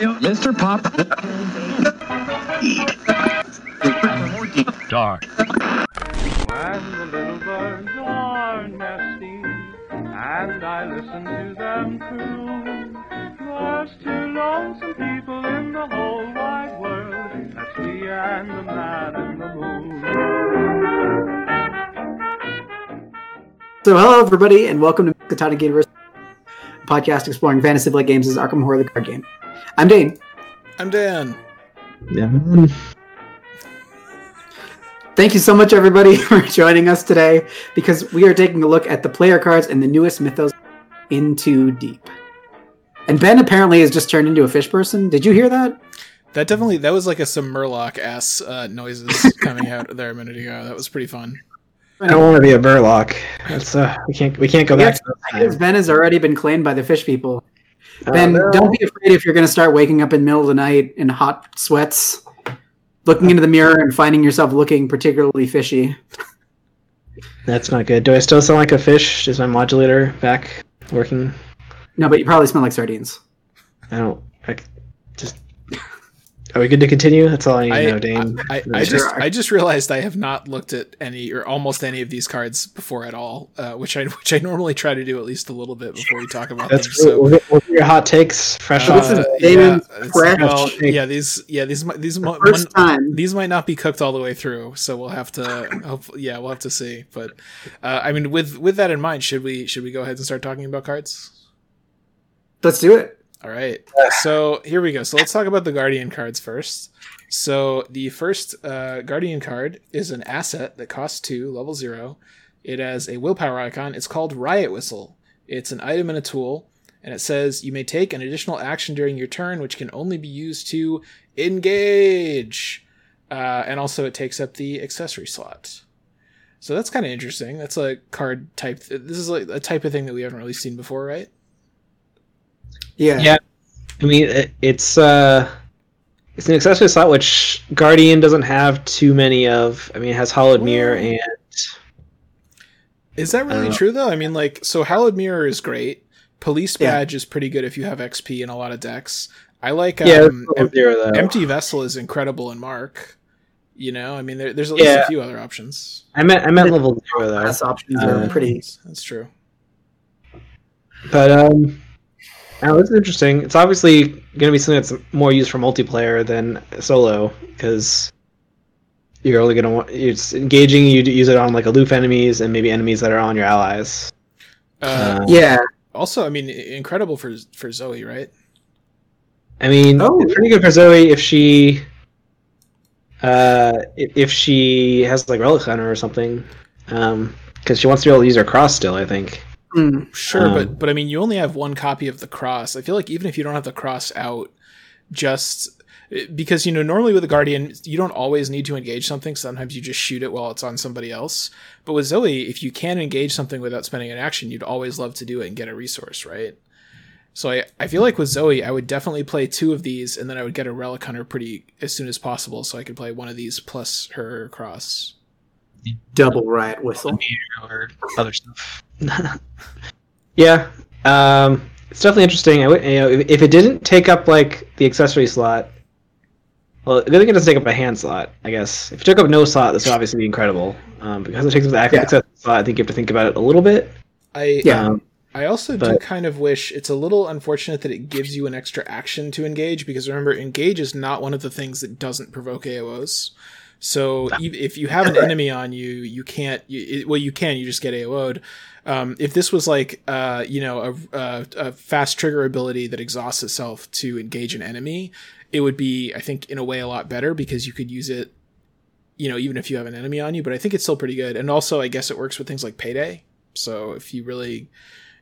Mr. Pop. Dark. When the little birds are nesting and I listen to them croon, there's two lonesome people in the whole wide world. That's me and the man in the moon. So, hello everybody, and welcome to Katana Gameverse, a podcast exploring fantasy like games as Arkham Horror the card game. I'm Dane. I'm Dan. Yeah. Thank you so much, everybody, for joining us today because we are taking a look at the player cards in the newest Mythos Into Deep. And Ben apparently has just turned into a fish person. Did you hear that? That definitely that was like a some Murloc ass uh, noises coming out there a minute ago. That was pretty fun. I don't want to be a Burlock. That's uh, we can't we can't go back Yes, to I guess Ben has already been claimed by the fish people. Ben, no. don't be afraid if you're going to start waking up in the middle of the night in hot sweats, looking into the mirror and finding yourself looking particularly fishy. That's not good. Do I still sound like a fish? Is my modulator back working? No, but you probably smell like sardines. I don't. I c- just. Are we good to continue? That's all I need I, to know, Dane. I, I, I Sure just are. I just realized I have not looked at any or almost any of these cards before at all, uh, which I which I normally try to do at least a little bit before we talk about That's them. cool. So We'll get, we'll get your hot takes fresh uh, off. This is the- Damon's it's- fresh well, yeah, these yeah these might these might, First time. these might not be cooked all the way through, so we'll have to hopefully yeah we'll have to see. But uh, I mean, with with that in mind, should we should we go ahead and start talking about cards? Let's do it. All right. So here we go. So let's talk about the Guardian cards first. So the first uh, Guardian card is an asset that costs two, level zero. It has a willpower icon. It's called Riot Whistle. It's an item and a tool, and it says you may take an additional action during your turn, which can only be used to engage. Uh, and also, it takes up the accessory slot. So that's kind of interesting. That's a card type. This is like a type of thing that we haven't really seen before, right? Yeah. Yeah. I mean, it, it's uh, it's an accessory slot which Guardian doesn't have too many of. I mean, it has Hallowed Mirror and Is that really Uh, true though? I mean, like, so Hallowed Mirror is great. Police Yeah. Badge is pretty good if you have XP in a lot of decks. I like yeah, um, it's Em- Hallowed Mirror though. Empty Vessel is incredible in Mark. You know, I mean, there, there's at least Yeah. a few other options. I meant I meant level zero though. Last options are Uh, pretty. That's, that's true. But um, oh, this is interesting. It's obviously going to be something that's more used for multiplayer than solo because you're only going to want it's engaging. You use it on like aloof enemies and maybe enemies that are on your allies. Uh, Uh, Yeah. also, I mean, incredible for for Zoey, right? I mean, Oh. it's pretty good for Zoey if she, uh, if, if she has like relic hunter or something, um, because she wants to be able to use her cross still. I think. Hmm. Sure, Um, but but I mean, you only have one copy of the cross. I feel like even if you don't have the cross out, just because you know normally with the guardian you don't always need to engage something. Sometimes you just shoot it while it's on somebody else. But with Zoey, if you can engage something without spending an action, you'd always love to do it and get a resource, right? So I, I feel like with Zoey, I would definitely play two of these, and then I would get a relic hunter pretty as soon as possible, so I could play one of these plus her cross. Double riot whistle. or other stuff. yeah, um, it's definitely interesting. I would, you know, if, if it didn't take up like the accessory slot, well, I think it doesn't take up a hand slot. I guess if it took up no slot, this would obviously be incredible. Um, because it takes up the ac- Yeah. accessory slot, I think you have to think about it a little bit. I Yeah. Um, I also do kind of wish it's a little unfortunate that it gives you an extra action to engage because remember, engage is not one of the things that doesn't provoke AOs. So if you have an enemy on you, you can't. You, it, well, you can. You just get AO'd. Um, if this was like, uh, you know, a, a, a fast trigger ability that exhausts itself to engage an enemy, it would be, I think, in a way, a lot better because you could use it. You know, even if you have an enemy on you, but I think it's still pretty good. And also, I guess it works with things like payday. So if you really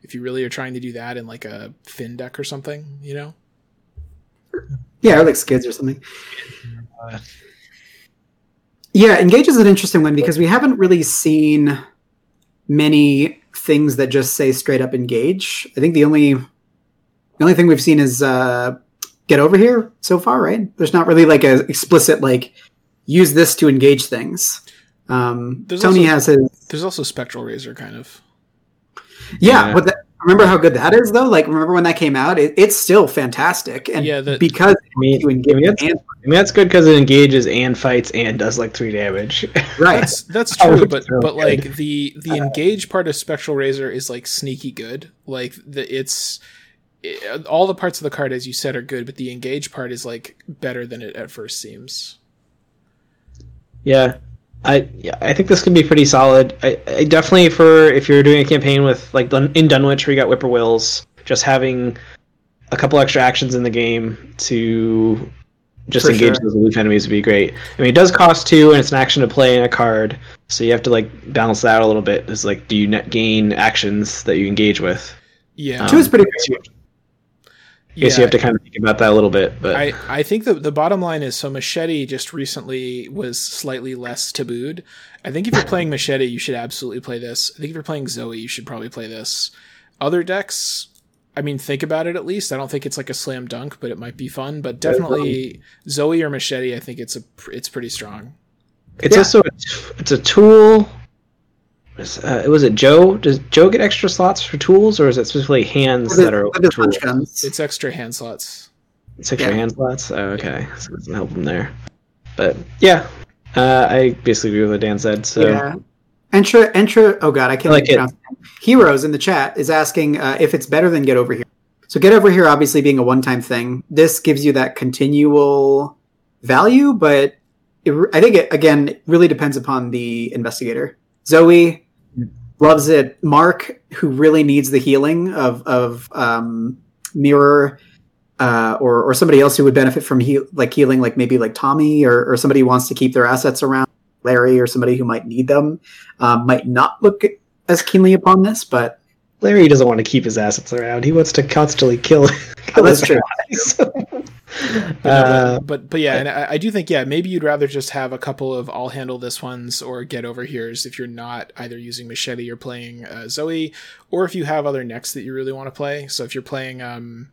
if you really are trying to do that in like a Finn deck or something, you know. Yeah, or like skids or something. Yeah, engage is an interesting one because we haven't really seen many things that just say straight up engage. I think the only the only thing we've seen is uh, get over here so far, right? There's not really like a explicit like use this to engage things. Um, There's Tony also- has his There's also Spectral Razor, kind of. yeah, Yeah. but that, remember how good that is though. Like remember when that came out? It, it's still fantastic, and Yeah, the- because I mean, you I mean, that's, and I mean, that's good because it engages and fights and does like three damage. right. That's that's Oh, true, but so but good. like the the uh, engage part of Spectral Razor is like sneaky good. Like the it's it, all the parts of the card, as you said, are good, but the engage part is like better than it at first seems. Yeah, I yeah, I think this could be pretty solid. I, I definitely for if you're doing a campaign with like in Dunwich where you got Whippoorwills, just having a couple extra actions in the game to just For engage sure. those aloof enemies would be great. I mean, it does cost two, and it's an action to play in a card, so you have to like balance that out a little bit. It's like, do you net gain actions that you engage with? Yeah, Um, Two is pretty I guess you, I yeah. guess you have to kind of think about that a little bit, but I, I think the the bottom line is so machete just recently was slightly less tabooed. I think if you're playing machete, you should absolutely play this. I think if you're playing Zoey, you should probably play this. Other decks, I mean, think about it at least. I don't think it's like a slam dunk, but it might be fun. But definitely Zoey or machete, I think it's a it's pretty strong. It's Yeah. also a, it's a tool. Is, Uh, was it Joe? Does Joe get extra slots for tools, or is it specifically hands With that are with his tools? guns. It's extra hand slots. It's extra Yeah. hand slots. Oh, okay, so it doesn't help them there. But yeah, uh, I basically agree with what Dan said. So Yeah. Entra, Entra, oh god, I can't I like it. Heroes in the chat is asking uh, if it's better than Get Over Here. So Get Over Here, obviously being a one-time thing, this gives you that continual value, but it, I think it again it really depends upon the investigator. Zoey loves it. Mark, who really needs the healing of of um, Mirror. Uh, or, or somebody else who would benefit from heal, like healing, like maybe like Tommy, or, or somebody who wants to keep their assets around. Larry or somebody who might need them um, might not look as keenly upon this, but Larry doesn't want to keep his assets around. He wants to constantly kill. kill that's his true. But, uh, but, but but yeah, and I, I do think yeah, maybe you'd rather just have a couple of I'll handle this ones or get over here's if you're not either using machete or playing uh, Zoey, or if you have other necks that you really want to play. So if you're playing um,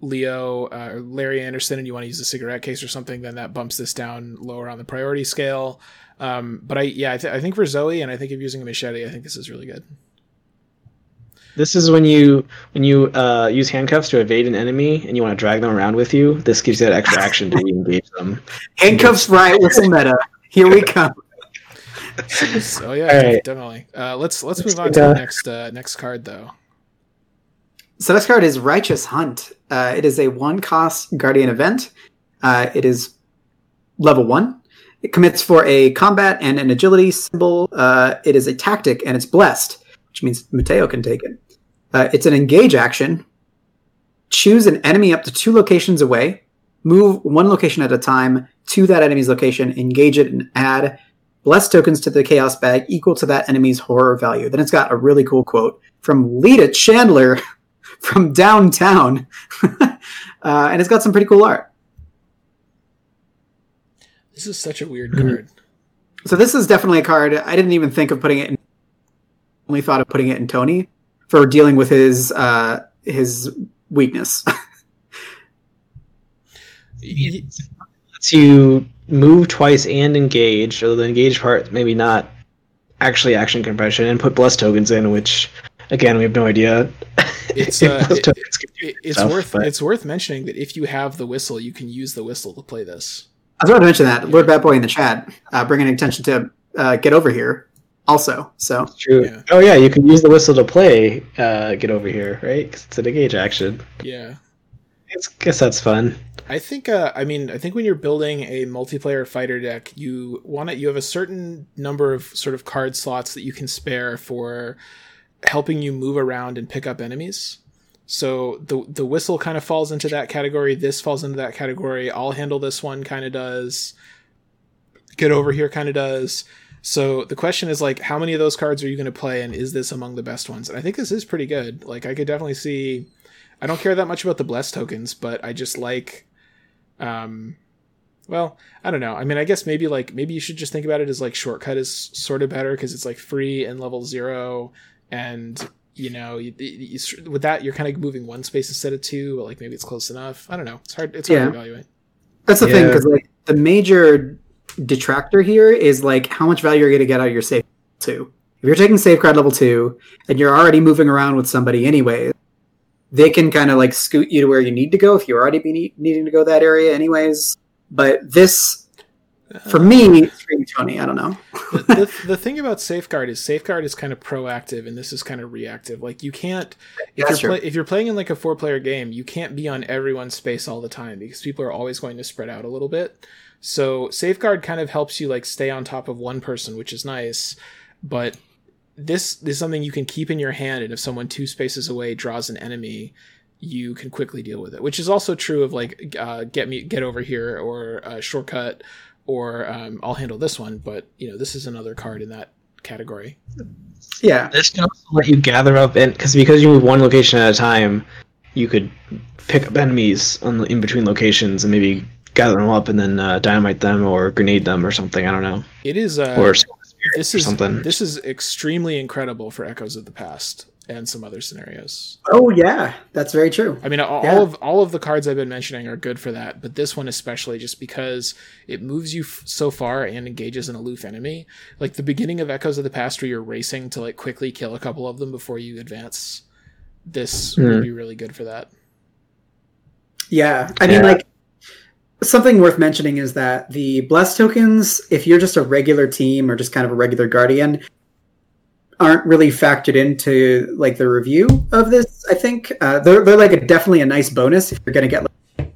Leo uh, or Larry Anderson and you want to use a cigarette case or something, then that bumps this down lower on the priority scale. Um, but I yeah, I, th- I think for Zoey and I think if using a machete, I think this is really good. This is when you when you uh, use handcuffs to evade an enemy and you want to drag them around with you. This gives you that extra action to engage them. handcuffs riot whistle meta. Here we come. So yeah, All right. definitely. Uh, let's let's Let's move on take to the next uh, next card though. So this card is Righteous Hunt. Uh, it is a one cost Guardian event. Uh, it is level one. It commits for a combat and an agility symbol. Uh, it is a tactic and it's blessed, which means Mateo can take it. Uh, it's an engage action. Choose an enemy up to two locations away. Move one location at a time to that enemy's location. Engage it and add blessed tokens to the chaos bag equal to that enemy's horror value. Then it's got a really cool quote from Lita Chandler from downtown, uh, and it's got some pretty cool art. This is such a weird card. So this is definitely a card. I didn't even think of putting it in. Only thought of putting it in Tony for dealing with his uh, his weakness. Y- lets you move twice and engage, although the engage part maybe not actually action compression, and put bless tokens in, which again we have no idea. It's, uh, it- tokens can do It- it's stuff, worth but- it's worth mentioning that if you have the whistle, you can use the whistle to play this. I was about to mention that Lord Bad Boy in the chat, uh, bringing attention to uh, get over here. Also, so True. Yeah. Oh yeah, you can use the whistle to play. Uh, get over here, right? 'Cause it's an engage action. Yeah, I guess that's fun. I think. Uh, I mean, I think when you're building a multiplayer fighter deck, you want to you have a certain number of sort of card slots that you can spare for helping you move around and pick up enemies. So the the whistle kind of falls into that category. This falls into that category. I'll handle this one kind of does. Get over here kind of does. So the question is like, how many of those cards are you going to play, and is this among the best ones? And I think this is pretty good. Like I could definitely see. I don't care that much about the blessed tokens, but I just like. Um, well, I don't know. I mean, I guess maybe like maybe you should just think about it as like shortcut is sort of better because it's like free and level zero, and you know, you, you, you- with that you're kind of moving one space instead of two. But like maybe it's close enough. I don't know. It's hard. It's hard Yeah. to evaluate. that's the thing because like the major detractor here is like how much value are you're going to get out of your safe too. if you're taking safeguard level two and you're already moving around with somebody anyway, they can kind of like scoot you to where you need to go if you're already be need- needing to go that area anyways. But this, for me, uh, screams Tony. I don't know. the, the, the thing about safeguard is safeguard is kind of proactive and this is kind of reactive like you can't if That's you're, play, if you're playing in like a four player game you can't be on everyone's space all the time because people are always going to spread out a little bit so safeguard kind of helps you like stay on top of one person which is nice but this is something you can keep in your hand and if someone two spaces away draws an enemy you can quickly deal with it which is also true of like uh, get me get over here or uh, shortcut or um, I'll handle this one. But you know, this is another card in that category. Yeah, This can also let you gather up, and because because you move one location at a time, you could pick up enemies on the, in between locations and maybe gather them up and then uh, dynamite them or grenade them or something. I don't know, It is uh, or this or is something. this is extremely incredible for Echoes of the Past and some other scenarios. Oh yeah, that's very true. I mean, all, Yeah. all of all of the cards I've been mentioning are good for that, but this one especially just because it moves you f- so far and engages an aloof enemy. Like the beginning of Echoes of the Past, where you're racing to like quickly kill a couple of them before you advance. This Hmm. would be really good for that. Yeah, I mean, Yeah. like something worth mentioning is that the blessed tokens, if you're just a regular team or just kind of a regular guardian, aren't really factored into like the review of this. I think uh, they're they're like a, definitely a nice bonus if you're going to get like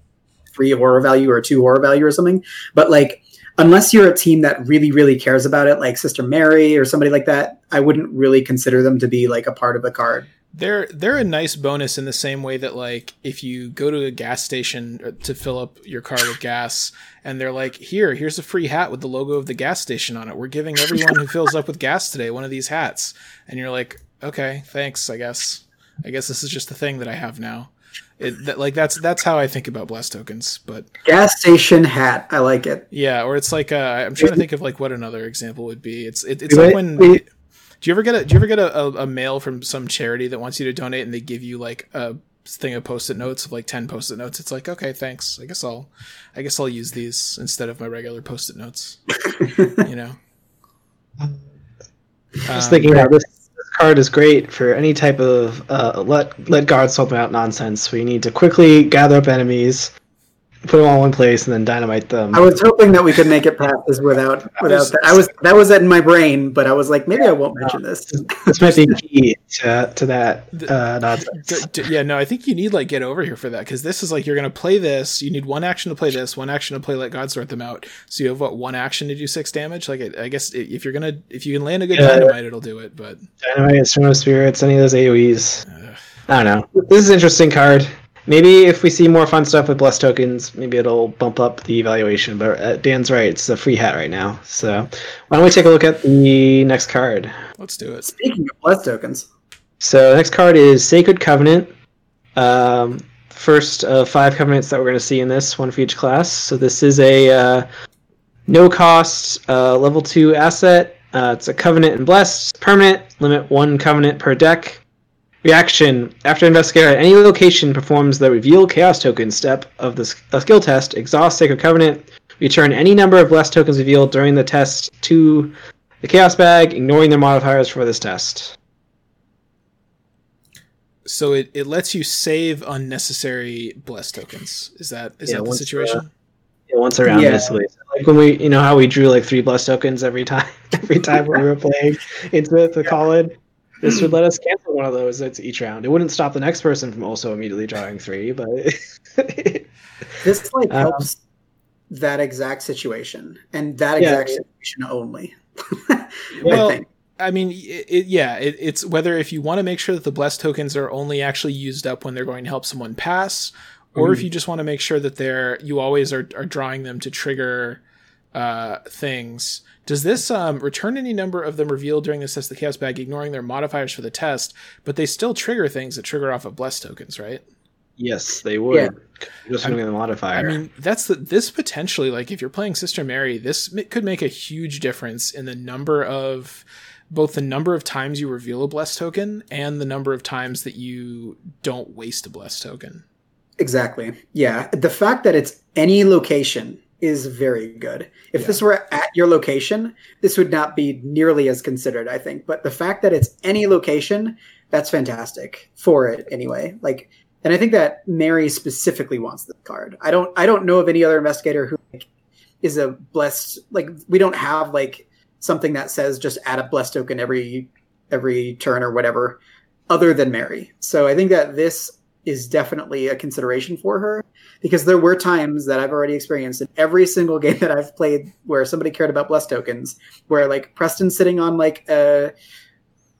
three horror value or two horror value or something. But like, unless you're a team that really really cares about it, like Sister Mary or somebody like that, I wouldn't really consider them to be like a part of the card. They're they're a nice bonus in the same way that like if you go to a gas station uh, to fill up your car with gas and they're like here here's a free hat with the logo of the gas station on it. We're giving everyone who fills up with gas today one of these hats. And you're like okay thanks I guess. I guess this is just the thing that I have now. It that, like that's that's how I think about bless tokens but Gas station hat, I like it. yeah or it's like uh, I'm trying to think of like what another example would be. It's it, it's like when wait. Do you ever get a do you ever get a, a, a mail from some charity that wants you to donate and they give you like a thing of post-it notes of like 10 post-it notes? It's like okay thanks. I guess i'll i guess i'll use these instead of my regular post-it notes. You know? Just Um, thinking about this, card is great for any type of uh, let let guards help out nonsense. where you need to quickly gather up enemies, put them all in one place, and then dynamite them. I was hoping that we could make it past this without without was- that. I was that was in my brain, but I was like, maybe I won't mention this. this might be key to, to that uh, nonsense. D- d- yeah no i think you need like get over here for that because this is like you're gonna play this you need one action to play this one action to play let god sort them out so you have what one action to do six damage like i, I guess if you're gonna if you can land a good Yeah. dynamite it'll do it but Dynamite, Storm of Spirits, any of those AoEs. uh, I don't know. This is an interesting card. Maybe if we see more fun stuff with blessed tokens, maybe it'll bump up the evaluation. But uh, Dan's right; it's a free hat right now. So why don't we take a look at the next card? let's do it Speaking of blessed tokens, So the next card is Sacred Covenant. Um, first of five covenants that we're going to see in this, one for each class. So this is a uh, no cost uh, level two asset. Uh, it's a covenant and blessed. It's permanent. Limit one covenant per deck. Reaction: After investigator at any location performs the reveal chaos token step of the uh, skill test, exhaust Sacred Covenant. Return any number of blessed tokens revealed during the test to the chaos bag, ignoring their modifiers for this test. so it, it lets you save unnecessary bless tokens is that is Yeah, that the once, situation Yeah, once around Yeah. basically. So, like when we, you know, how we drew like three bless tokens every time, every time when we were playing into the Colin. This would let us cancel one of those It's each round. It wouldn't stop the next person from also immediately drawing three, but this like Um, helps that exact situation and that Yeah. exact situation only. Well, I think. I mean, it, it, yeah, it, it's whether if you want to make sure that the blessed tokens are only actually used up when they're going to help someone pass, or if you just want to make sure that they're you always are, are drawing them to trigger uh, things. Does this um, return any number of them revealed during this test of the chaos bag, ignoring their modifiers for the test, but they still trigger things that trigger off of blessed tokens, right? yes, they would. Yeah. Just moving the modifier. I mean, that's the this potentially like if you're playing Sister Mary, this m- could make a huge difference in the number of both the number of times you reveal a blessed token and the number of times that you don't waste a blessed token. Exactly. Yeah. The fact that it's any location is very good. If this were at your location, this would not be nearly as considered, I think. But the fact that it's any location, that's fantastic for it anyway. Like and I think that Mary specifically wants this card. I don't I don't know of any other investigator who like, is a blessed like we don't have like something that says just add a blessed token every every turn or whatever other than Mary. So I think that this is definitely a consideration for her because there were times that I've already experienced in every single game that I've played where somebody cared about blessed tokens, where like Preston's sitting on like a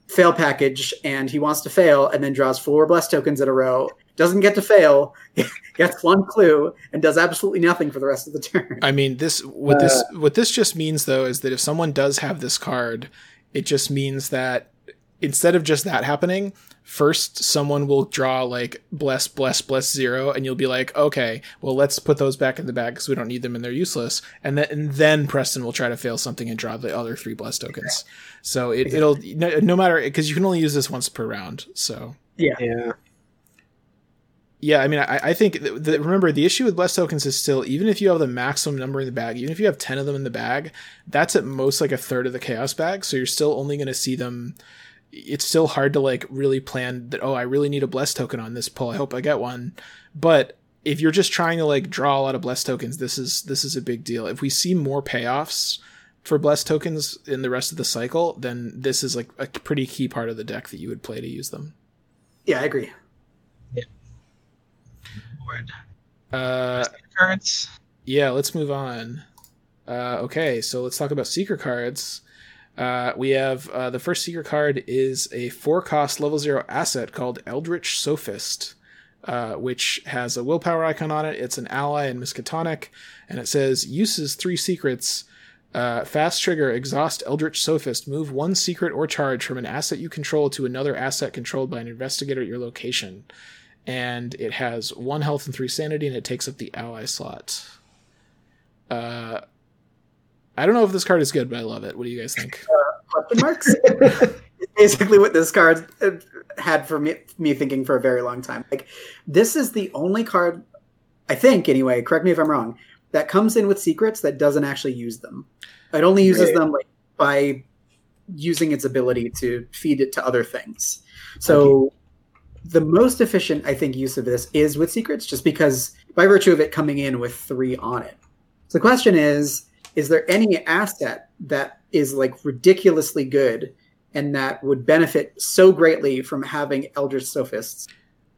fail package and he wants to fail and then draws four blessed tokens in a row doesn't get to fail, gets one clue, and does absolutely nothing for the rest of the turn. I mean, this what uh, this what this just means though is that if someone does have this card, it just means that instead of just that happening, first someone will draw like bless bless bless zero and you'll be like okay well let's put those back in the bag because we don't need them and they're useless and then and then preston will try to fail something and draw the other three bless tokens so it, it'll no, no matter because you can only use this once per round so yeah yeah yeah, I mean, I, I think that, remember the issue with bless tokens is still even if you have the maximum number in the bag, even if you have ten of them in the bag, that's at most like a third of the chaos bag. So you're still only going to see them. It's still hard to like really plan that. Oh, I really need a bless token on this pull. I hope I get one. But if you're just trying to like draw a lot of blessed tokens, this is this is a big deal. If we see more payoffs for blessed tokens in the rest of the cycle, then this is like a pretty key part of the deck that you would play to use them. Yeah, I agree board. Uh, cards. Yeah, let's move on. Uh, okay, so let's talk about Seeker cards. Uh, we have uh, the first Seeker card is a four cost level zero asset called Eldritch Sophist, uh, which has a willpower icon on it. It's an ally in Miskatonic, and it says uses three secrets. Uh, fast trigger, exhaust Eldritch Sophist. Move one secret or charge from an asset you control to another asset controlled by an investigator at your location and it has one health and three sanity, and it takes up the ally slot. Uh, I don't know if this card is good, but I love it. What do you guys think? Uh, question marks. Basically, what this card had for me, me thinking for a very long time. Like, this is the only card, I think, anyway. Correct me if I'm wrong. That comes in with secrets that doesn't actually use them. It only uses right. them like by using its ability to feed it to other things. So the most efficient, I think, use of this is with secrets, just because by virtue of it coming in with three on it. So the question is: Is there any asset that is like ridiculously good and that would benefit so greatly from having Eldritch Sophists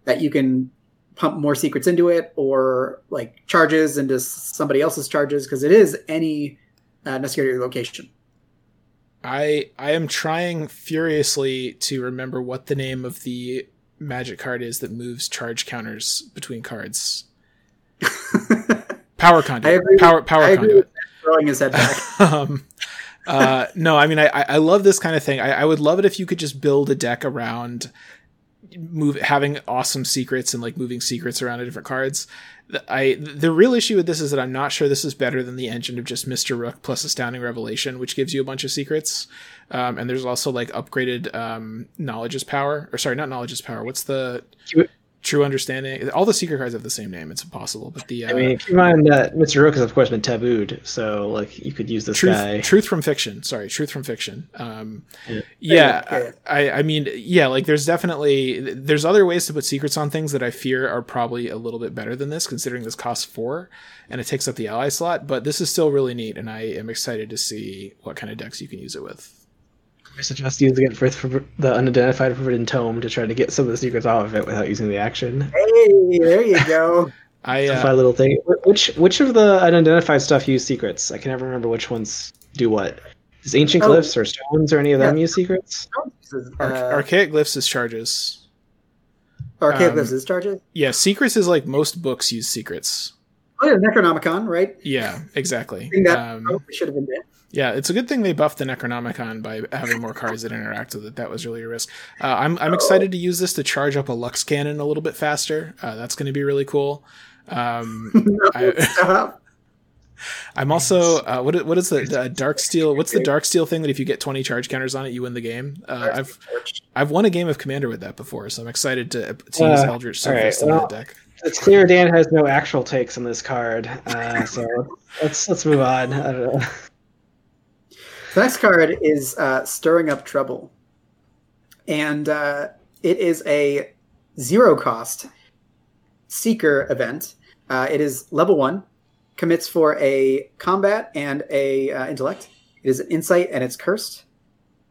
that you can pump more secrets into it, or like charges into somebody else's charges? Because it is any uh, necessary location. I I am trying furiously to remember what the name of the magic card is that moves charge counters between cards. power conduit. Power power I conduit. Throwing his head back. um, uh, no, I mean I I love this kind of thing. I, I would love it if you could just build a deck around move having awesome secrets and like moving secrets around to different cards. I the real issue with this is that I'm not sure this is better than the engine of just Mr. Rook plus Astounding Revelation, which gives you a bunch of secrets. Um, and there's also like upgraded um, knowledge's power, or sorry, not knowledge's power. What's the true understanding? All the secret cards have the same name. It's impossible. But the uh, I mean, keep in mind that Mr. Rook has of course been tabooed, so like you could use this truth, guy. Truth from fiction. Sorry, truth from fiction. Um, yeah, yeah I, I mean, yeah, like there's definitely there's other ways to put secrets on things that I fear are probably a little bit better than this, considering this costs four and it takes up the ally slot. But this is still really neat, and I am excited to see what kind of decks you can use it with. I suggest using it for, for the unidentified forbidden tome to try to get some of the secrets off of it without using the action. Hey, there you go. I uh, fun little thing. Which which of the unidentified stuff use secrets? I can never remember which ones do what. Does ancient oh. glyphs or stones or any of them yeah. use secrets? Uh, archaic glyphs is charges. Archaic um, glyphs is charges. Yeah, secrets is like most books use secrets. Oh yeah, Necronomicon, right? Yeah, exactly. that um, should have been dead. Yeah, it's a good thing they buffed the Necronomicon by having more cards that interact with it. That was really a risk. Uh, I'm I'm excited to use this to charge up a Lux Cannon a little bit faster. Uh, that's going to be really cool. Um, I, am also uh, what what is the dark steel? What's the dark steel thing that if you get 20 charge counters on it, you win the game? Uh, I've I've won a game of Commander with that before, so I'm excited to to use uh, Eldritch Sophist right, well, in that deck. it's clear Dan has no actual takes on this card, uh, so let's let's move on. The next card is uh, Stirring Up Trouble. And uh, it is a zero cost Seeker event. Uh, it is level one, commits for a combat and a uh, intellect. It is an insight and it's cursed.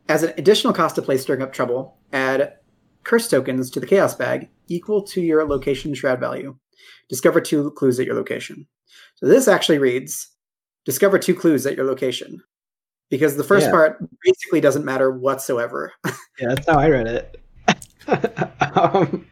As an additional cost to play Stirring Up Trouble, add curse tokens to the Chaos Bag equal to your location shroud value. Discover two clues at your location. So this actually reads Discover two clues at your location because the first Yeah. part basically doesn't matter whatsoever. Yeah, that's how I read it. um,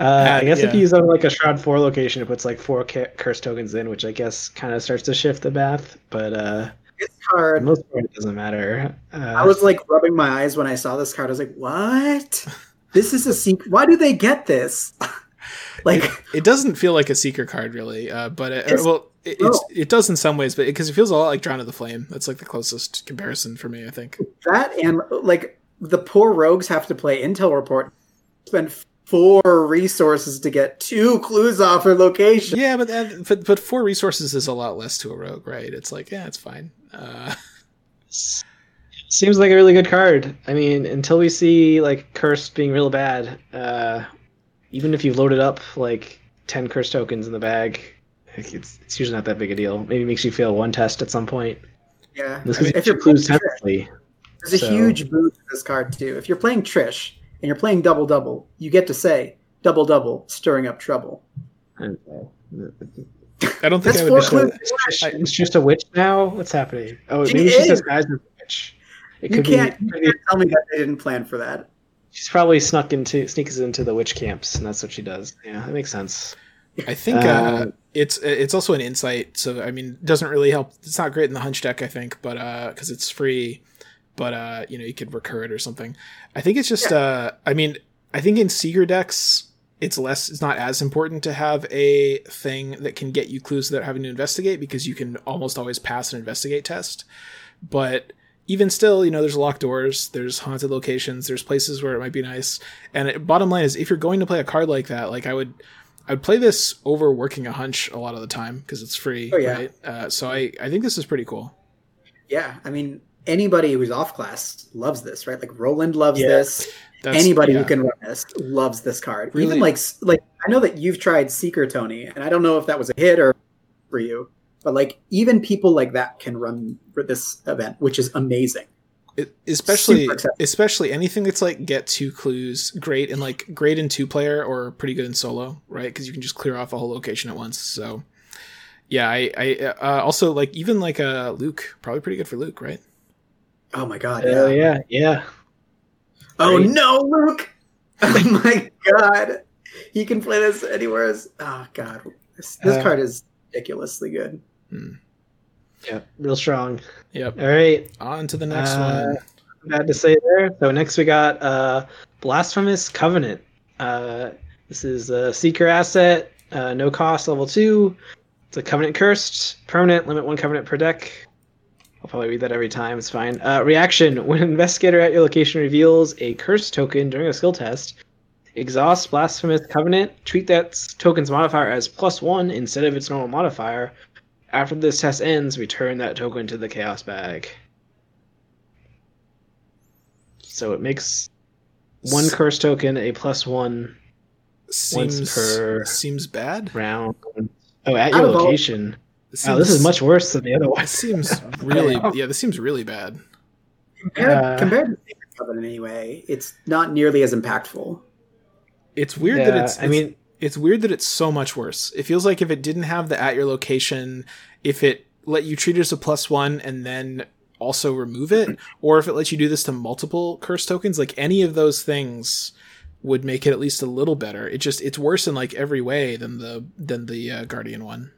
uh, Uh, I guess if yeah. you use on like a Shroud Four location, it puts like four ca- curse tokens in, which I guess kind of starts to shift the math. But uh, this for the card, most part, it doesn't matter. Uh, I was like rubbing my eyes when I saw this card. I was like, "What? This is a Seeker. Why do they get this?" like, It doesn't feel like a seeker card really, uh, but it, It's- well, it, no. it does in some ways, but because it feels a lot like Drawn to the Flame. That's like the closest comparison for me, I think. that and like the poor rogues have to play intel report, spend four resources to get two clues off her location. Yeah, but, that, but but four resources is a lot less to a rogue, right? It's like yeah, it's fine. Uh, seems like a really good card. I mean, until we see like curse being real bad, uh, even if you've loaded up like ten curse tokens in the bag, it's it's usually not that big a deal. Maybe it makes you fail one test at some point. Yeah, This I mean, if you you're two clues playing Trish, tentatively. there's a huge boost to this card too. If you're playing Trish and you're playing double double, you get to say double double, stirring up trouble. I don't think That's I would. four do clues. that. It's just a witch now. What's happening? Oh, maybe she is. says guys are witch. It You could can't, be. you can't tell me that they didn't plan for that. She's probably snuck into sneaks into the witch camps, and that's what she does. Yeah, that makes sense. I think uh, Uh, it's it's also an insight, so I mean, doesn't really help. It's not great in the hunch deck, I think, but because it's free, but uh, you know, you could recur it or something. I think it's just. Uh, I mean, I think in seeker decks, it's less. It's not as important to have a thing that can get you clues without having to investigate because you can almost always pass an investigate test. But even still, you know, there's locked doors, there's haunted locations, there's places where it might be nice. And it, bottom line is, if you're going to play a card like that, like I would, I would play this over working a hunch a lot of the time because it's free, Oh, yeah. right? Uh, so I, I think this is pretty cool. Yeah, I mean, anybody who's off class loves this, right? Like Roland loves Yeah. this. That's, anybody yeah. who can run this loves this card. Really- Even like like I know that you've tried Seeker Tony, and I don't know if that was a hit or for you, but like even people like that can run for this event, which is amazing. It- especially especially anything that's like get two clues great in like great in two player or pretty good in solo right because you can just clear off a whole location at once so yeah i i uh, also like even like uh luke probably pretty good for luke right Oh my god! Oh yeah. yeah, yeah. Oh Right. no, Luke! Oh my god! He can play this anywhere. As, oh god, this, this Uh, card is ridiculously good. Yeah, real strong. yep All right, on to the next Uh, one bad to say there. So next we got uh, Blasphemous Covenant. Uh, this is a seeker asset, uh, no cost, level two. It's a covenant cursed, permanent, limit one covenant per deck. I'll probably read that every time. It's fine. Uh, reaction: When an investigator at your location reveals a curse token during a skill test, exhaust Blasphemous Covenant. Treat that token's modifier as plus one instead of its normal modifier. After this test ends, return that token to the chaos bag. So it makes one curse token a plus one seems per- seems bad round. Oh, at your of all- location. Wow, this is much worse than the other one. this seems really yeah this seems really bad Compared, Uh, compared to Sacred Covenant, anyway, it's not nearly as impactful. it's weird that Yeah, it's, I it's- mean, it's weird that it's so much worse. It feels like if it didn't have the at your location, if it let you treat it as a plus one and then also remove it, or if it lets you do this to multiple curse tokens, like any of those things would make it at least a little better. It just it's worse in like every way than the than the uh, guardian one.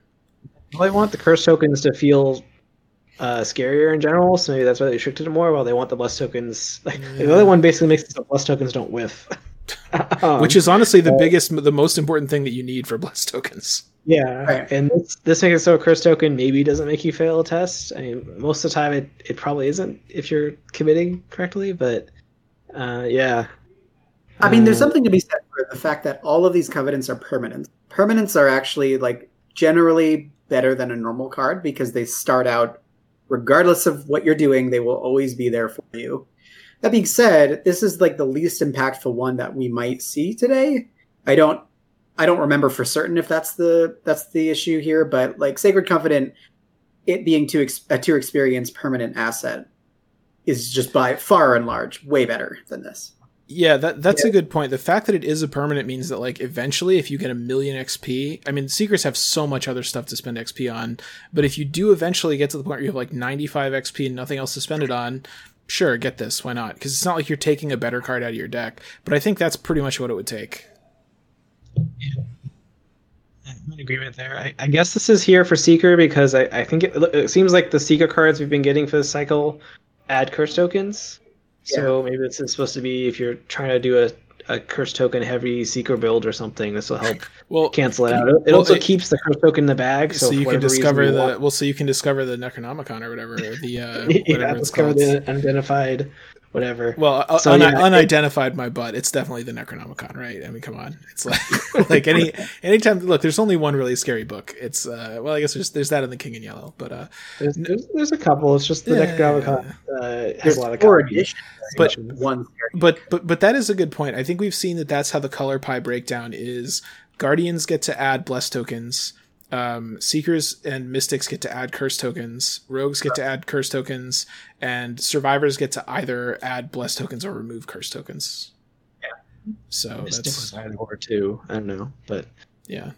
well, I want the curse tokens to feel uh, scarier in general, so maybe that's why they restricted it more. While they want the bless tokens, like the other one basically makes it so bless tokens don't whiff. Um, Which is honestly the biggest, the most important thing that you need for blessed tokens. Yeah, Right. and this, this makes it so a curse token maybe doesn't make you fail a test. I mean, most of the time it, it probably isn't if you're committing correctly, but uh, yeah. I mean, there's Uh, something to be said for the fact that all of these covenants are permanent. Permanents are actually like generally better than a normal card because they start out, regardless of what you're doing, they will always be there for you. That being said, this is like the least impactful one that we might see today. I don't, I don't remember for certain if that's the that's the issue here, but like Sacred Covenant, it being too ex- a too experienced permanent asset is just by far and large way better than this. Yeah, that that's a good point. The fact that it is a permanent means that like eventually if you get a million XP, I mean secrets have so much other stuff to spend XP on, but if you do eventually get to the point where you have like 95 XP and nothing else to spend it on, sure, get this, why not? Cuz it's not like you're taking a better card out of your deck, but I think that's pretty much what it would take. Yeah. I'm in agreement there. I, I guess this is here for Seeker because I, I think it, it seems like the Seeker cards we've been getting for the cycle add curse tokens. So maybe this is supposed to be if you're trying to do a, a curse token heavy Seeker build or something, this will help Well, cancel it out. It, well, also it- keeps the curse token in the bag, so, so you can discover the want- well so you can discover the Necronomicon or whatever the uh yeah, whatever it's discover called. the unidentified whatever. Well, uh, So, uni- yeah, I- unidentified my butt. It's definitely the Necronomicon, right? I mean, come on. It's like like any anytime. Look, there's only one really scary book. It's uh, well, I guess there's there's that in the King in Yellow, but uh, There's, there's, there's a couple. It's just the Yeah. Necronomicon uh, has There's a lot of four copies. editions, But- one but but but that is a good point. I think we've seen that that's how the color pie breakdown is. Guardians get to add bless tokens. Um, Seekers and Mystics get to add curse tokens. Rogues get to add curse tokens, and Survivors get to either add bless tokens or remove curse tokens. Yeah. So Mystic that's was either or two. I don't know, but yeah.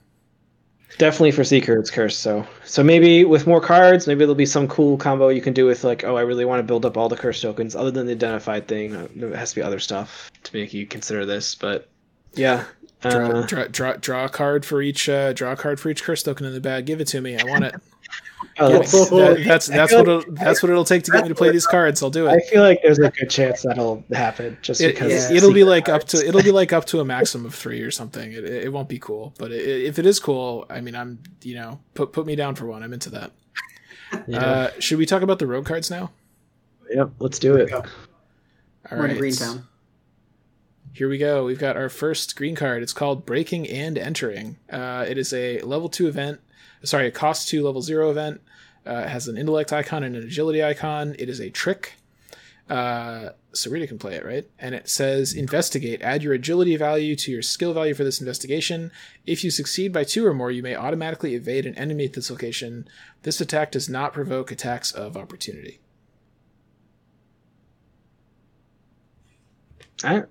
definitely for Seeker, it's cursed. So, so maybe with more cards, maybe there'll be some cool combo you can do with like, oh, I really want to build up all the curse tokens, other than the identified thing. Uh, There has to be other stuff to make you consider this, but yeah. Draw, Uh, draw, draw, draw a card for each uh, draw a card for each curse token in the bag. Give it to me. I want it. oh, That's, that's- that- that's that's feel what it'll, that's what it'll take to get me to play these cards. I'll do it. I feel like there's a good chance that'll happen, just It, because it, will be Seeker like up to it'll be like up to a maximum of three or something. It, it won't be cool, but it, if it is cool, I mean, I'm you know put put me down for one. I'm into that. Yeah. Uh, should we talk about the rogue cards now? yep, let's do it. Go. All We're in Greentown. Here we go. We've got our first green card. It's called Breaking and Entering. Uh, it is a level two event. Sorry, a cost two level zero event. Uh, it has an intellect icon and an agility icon. It is a trick. Uh, so Rita can play it, right? And it says investigate. Add your agility value to your skill value for this investigation. If you succeed by two or more, you may automatically evade an enemy at this location. This attack does not provoke attacks of opportunity. I,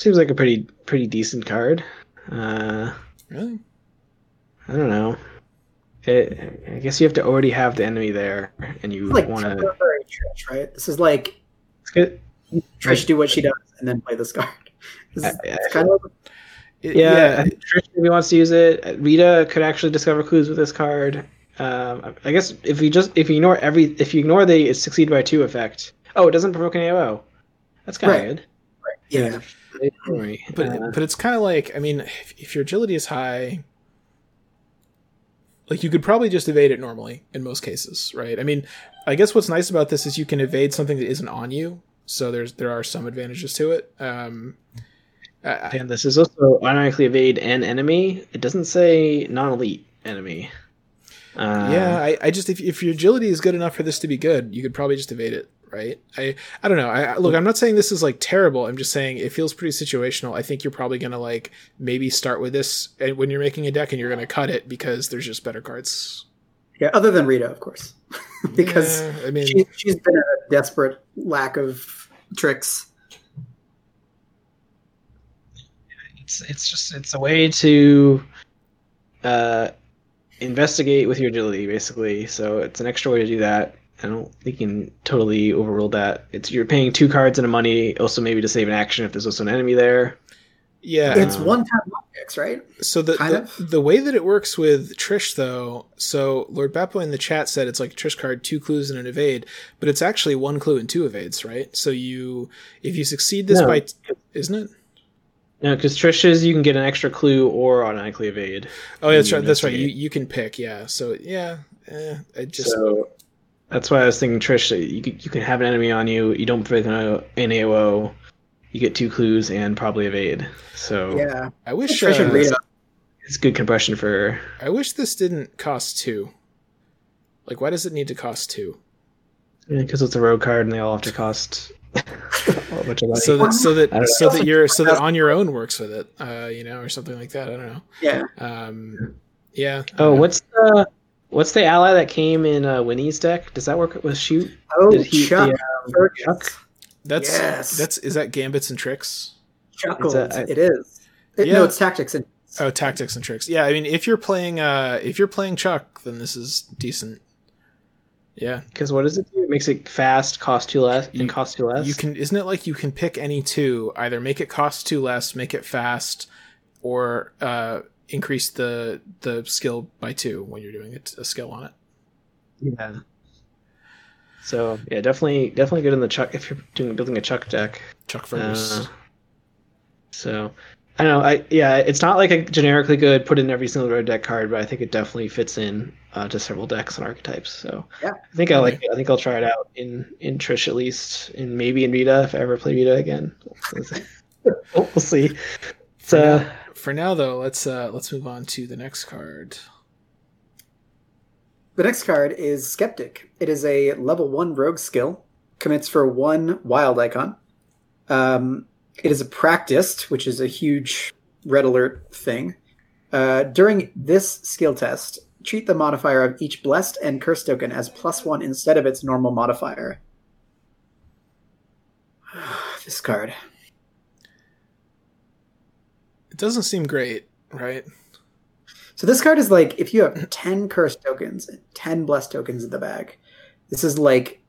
seems like a pretty pretty decent card. Uh, Really? I don't know. It, I guess you have to already have the enemy there, and you like want to. temporary Trish, right? This is like It's good. Trish do what she does and then play this card. This is, I- it's kind of It- Yeah, I think Trish maybe wants to use it. Rita could actually discover clues with this card. Um, I guess if you just if you ignore every if you ignore the succeed by two effect. Oh, it doesn't provoke an AO. That's kind of Right. good. yeah. Don't but Uh, but it's kind of like I mean, if, if your agility is high, like you could probably just evade it normally in most cases, right? I mean, I guess what's nice about this is you can evade something that isn't on you, so there's there are some advantages to it. Um, I- and this is also automatically evade an enemy. It doesn't say non-elite enemy. Uh, yeah, I, I just if if your agility is good enough for this to be good, you could probably just evade it, right? I I don't know. I I- look, I'm not saying this is like terrible. I'm just saying it feels pretty situational. I think you're probably gonna like maybe start with this and when you're making a deck, and you're gonna cut it because there's just better cards. Yeah, other than Rita, of course. because Yeah, I mean, she, she's been a desperate lack of tricks. it's it's just it's a way to uh, investigate with your agility, basically. So it's an extra way to do that. I don't think you can totally overrule that. It's you're paying two cards and a money, also maybe to save an action if there's also an enemy there. yeah. It's one time optics, right? So the, Kind the of. the way that it works with Trish though, so Lord Beppo in the chat said it's like a Trish card, two clues and an evade, but it's actually one clue and two evades, right? So you if you succeed this No. by isn't it? No, because Trish's you can get an extra clue or automatically evade. Oh, yeah, that's right. That's right. You you can pick, yeah. So yeah, eh, it just so that's why I was thinking Trish. that You can, you can have an enemy on you. You don't break an, an AOO, you get two clues and probably evade. So Yeah. I wish Trish and uh, Rita. it's good compression for. I wish this didn't cost two. Like, why does it need to cost two? Because it's a rogue card and they all have to cost a bunch of money. So that so I don't know. that so that you're so that on your own works with it, uh, you know, or something like that. I don't know. Yeah. Um, yeah. oh, what's the what's the ally that came in uh, Winnie's deck? Does that work with shoot? Oh, Did he- Chuck. the, Fergus. that's yes. that's is that gambits and tricks? Chuckles. Is that- it is. It, Yeah. No, it's tactics and Oh, tactics and tricks. Yeah, I mean, if you're playing uh, if you're playing Chuck, then this is decent. Yeah, Because what does it do? It makes it fast, cost two less, You- and cost two less. you can. Isn't it like you can pick any two? Either make it cost two less, make it fast, or uh, increase the the skill by two when you're doing a, a skill on it. Yeah. So yeah, definitely, definitely good in the chuck if you're doing building a chuck deck. Chuck Fergus. Uh, so I don't know. I yeah, it's not like a generically good put in every single red deck card, but I think it definitely fits in uh, to several decks and archetypes. So Yeah. I think I like Okay. it. I think I'll try it out in in Trish at least, and maybe in Rita if I ever play Rita again. we'll, we'll see. It's, uh, For now, though, let's uh, let's move on to the next card. The next card is Skeptic. It is a level one rogue skill, commits for one wild icon. Um, it is a practiced, which is a huge red alert thing. Uh, during this skill test, treat the modifier of each blessed and cursed token as plus one instead of its normal modifier. this card. It doesn't seem great, right? So this card is like if you have 10 cursed tokens and 10 blessed tokens in the bag. This is like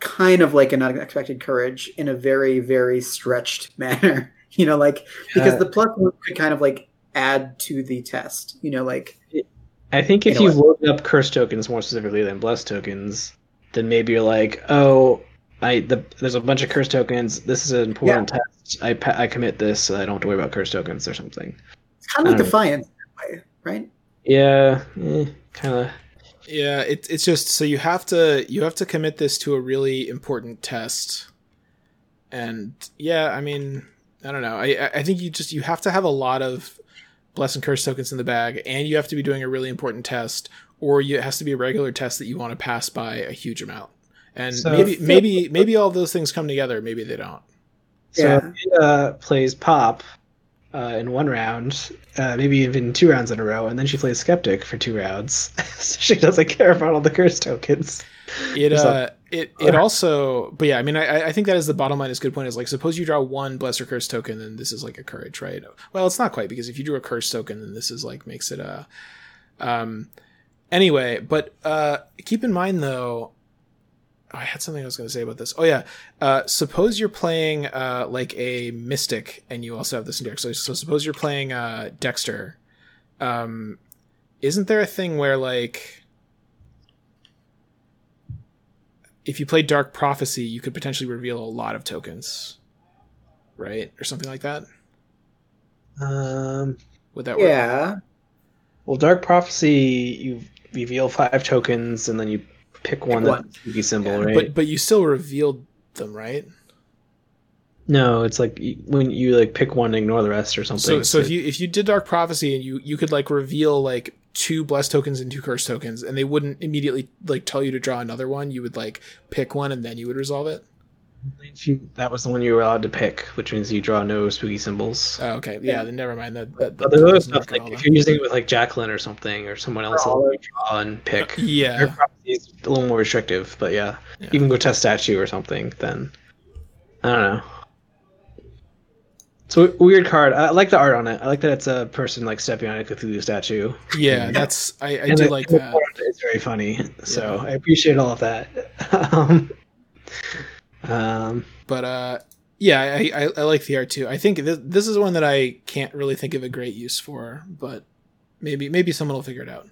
kind of like an unexpected courage in a very very stretched manner. You know like because Yeah. the plus one could kind of like add to the test. You know like I think if You know you've loaded up curse tokens more specifically than blessed tokens, then maybe you're like, oh, I the, there's a bunch of curse tokens. This is an important test. I I commit this, so I don't have to worry about curse tokens or something. it's kind of like I don't know. defiance that way, right? Yeah, eh, kind of. Yeah, it, it's just so you have to you have to commit this to a really important test, and yeah, I mean, I don't know. I I- I think you just you have to have a lot of bless and curse tokens in the bag, and you have to be doing a really important test, or you, it has to be a regular test that you want to pass by a huge amount. And So- maybe maybe maybe all those things come together. Maybe they don't. So Yeah. if Rita plays pop uh, in one round, uh, maybe even two rounds in a row, and then she plays skeptic for two rounds. so she doesn't care about all the curse tokens. It There's uh, it it also, but yeah, I mean, I I think that is the bottom line. Is good point. Is like suppose you draw one bless or curse token, then this is like a courage, right? Well, it's not quite because if you drew a curse token, then this is like makes it a. Um, anyway, but uh, keep in mind though. I had something I was going to say about this. Oh yeah, uh, suppose you're playing uh, like a mystic, and you also have this in deck. So, so suppose you're playing uh, Dexter. Um, isn't there a thing where like if you play Dark Prophecy, you could potentially reveal a lot of tokens, right, or something like that? Um, Would that work? Yeah. well, dark prophecy, you reveal five tokens, and then you pick one one. that's spooky symbol, Yeah, right? But but you still revealed them, right? no, it's like when you like pick one, and ignore the rest, or something. So so if you if you did Dark Prophecy and you you could like reveal like two blessed tokens and two curse tokens, and they wouldn't immediately like tell you to draw another one. You would like pick one and then you would resolve it. If you- that was the one you were allowed to pick, which means you draw no spooky symbols. Oh, okay, yeah, then never mind. That, that, But that there's other stuff like if you're using it with like Jacqueline or something, or someone else, Or will draw and pick. yeah, Dark prophecy is a little more restrictive, but yeah, Yeah. you can go test statue or something. Then I don't know. It's a w- weird card. I like the art on it. I like that it's a person like stepping on a Cthulhu statue. yeah. That's I, I And do the- like the that. art is very funny. So Yeah. I appreciate all of that. um, um, but uh yeah I, I i like the art too i think this, this is one that i can't really think of a great use for but maybe maybe someone will figure it out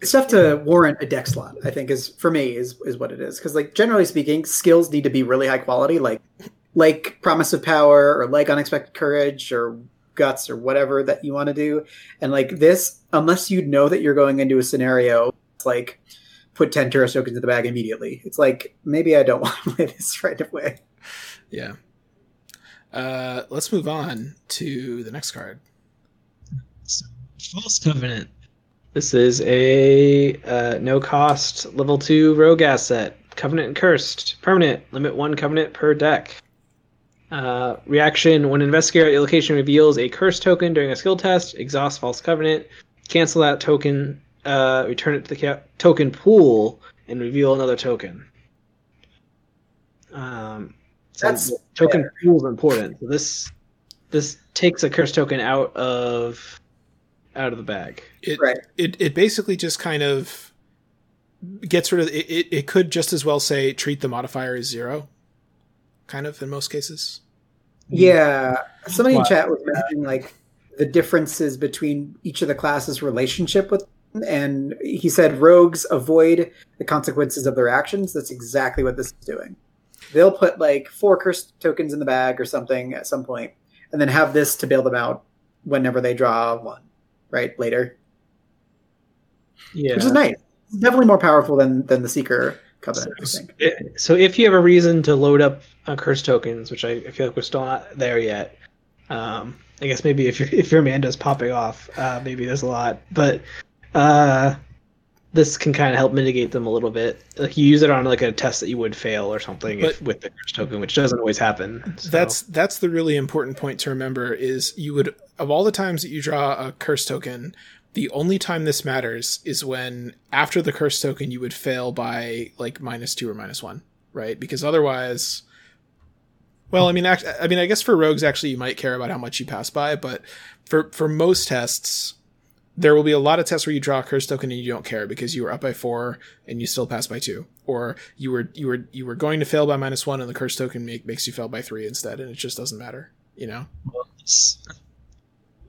It's stuff to warrant a deck slot, I think is for me is is what it is. Because like generally speaking, skills need to be really high quality, like like promise of power or like unexpected courage or guts or whatever that you want to do. And like this, unless you know that you're going into a scenario, like put ten Turris tokens in the bag immediately. It's like maybe I don't want to play this right away. yeah Uh, let's move on to the next card. So, False Covenant. This is a uh, no cost level two rogue asset. Covenant and Cursed. Permanent. Limit one covenant per deck. Uh, reaction when an investigator at your location reveals a curse token during a skill test, exhaust False Covenant. Cancel that token, uh, return it to the ca- token pool, and reveal another token. Um, so That's token fair. pool is important. So this this takes a curse token out of out of the bag. It, Right. it it basically just kind of gets rid of it, it. It could just as well say treat the modifier as zero, kind of in most cases. Yeah, somebody in chat was mentioning like the differences between each of the classes' relationship with, and he said rogues avoid the consequences of their actions. That's exactly what this is doing. They'll put like four curse tokens in the bag or something at some point, and then have this to bail them out whenever they draw one, right later, Yeah. which is nice. It's definitely more powerful than than the Seeker Covenant. I think. So if you have a reason to load up uh, curse tokens, which I, I feel like we're still not there yet, um, I guess maybe if your if your Amanda's popping off, uh, maybe there's a lot, but uh, this can kind of help mitigate them a little bit. Like you use it on like a test that you would fail or something if, with the curse token, which doesn't always happen. so- That's that's the really important point to remember is you would of all the times that you draw a curse token, the only time this matters is when after the curse token you would fail by like minus two or minus one, right? Because otherwise, well, I mean, act, I mean, I guess for rogues actually you might care about how much you pass by, but for for most tests, there will be a lot of tests where you draw a curse token and you don't care because you were up by four and you still pass by two, or you were you were you were going to fail by minus one and the curse token make, makes you fail by three instead, and it just doesn't matter, you know. it's,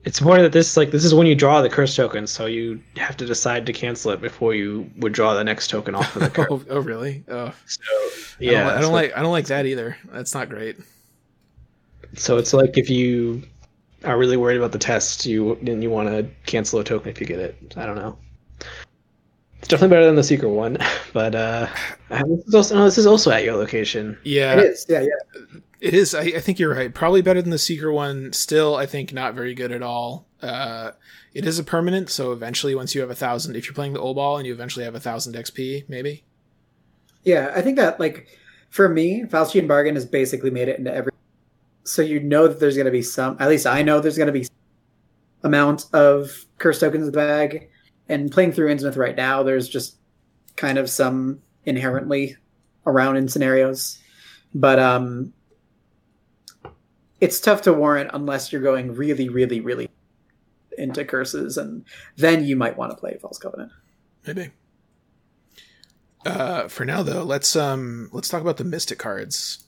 it's more that this like this is when you draw the curse token, so you have to decide to cancel it before you would draw the next token off of the curse. oh, oh, really? Oh, so yeah. I don't, I don't like I don't like that either. That's not great. So it's like if you are really worried about the test, you then you want to cancel a token if you get it. I don't know. It's definitely better than the Seeker one, but uh, this is also no, this is also at your location. Yeah, It is. Yeah, yeah. It is. I, I think you're right. Probably better than the Seeker one. Still, I think not very good at all. Uh, it is a permanent, so eventually, once you have a thousand, if you're playing the old ball and you eventually have a thousand XP, maybe. Yeah, I think that like for me, Faustian Bargain has basically made it into every. So you know that there's going to be some. At least I know there's going to be amount of curse tokens in the bag. And playing through Innsmouth right now, there's just kind of some inherently around in scenarios, but um, it's tough to warrant unless you're going really, really, really into curses, and then you might want to play False Covenant. Maybe. Uh, for now, though, let's um let's talk about the Mystic cards.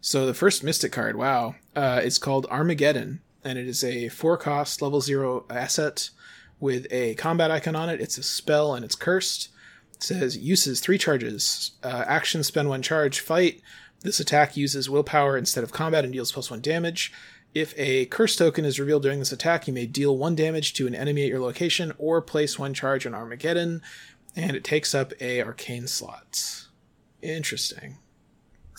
So the first Mystic card, wow, uh, is called Armageddon, and it is a four cost level zero asset with a combat icon on it. It's a spell and it's cursed. It says uses three charges. Uh, action, spend one charge, fight. This attack uses willpower instead of combat and deals plus one damage. If a curse token is revealed during this attack, you may deal one damage to an enemy at your location or place one charge on Armageddon, and it takes up a arcane slot. Interesting.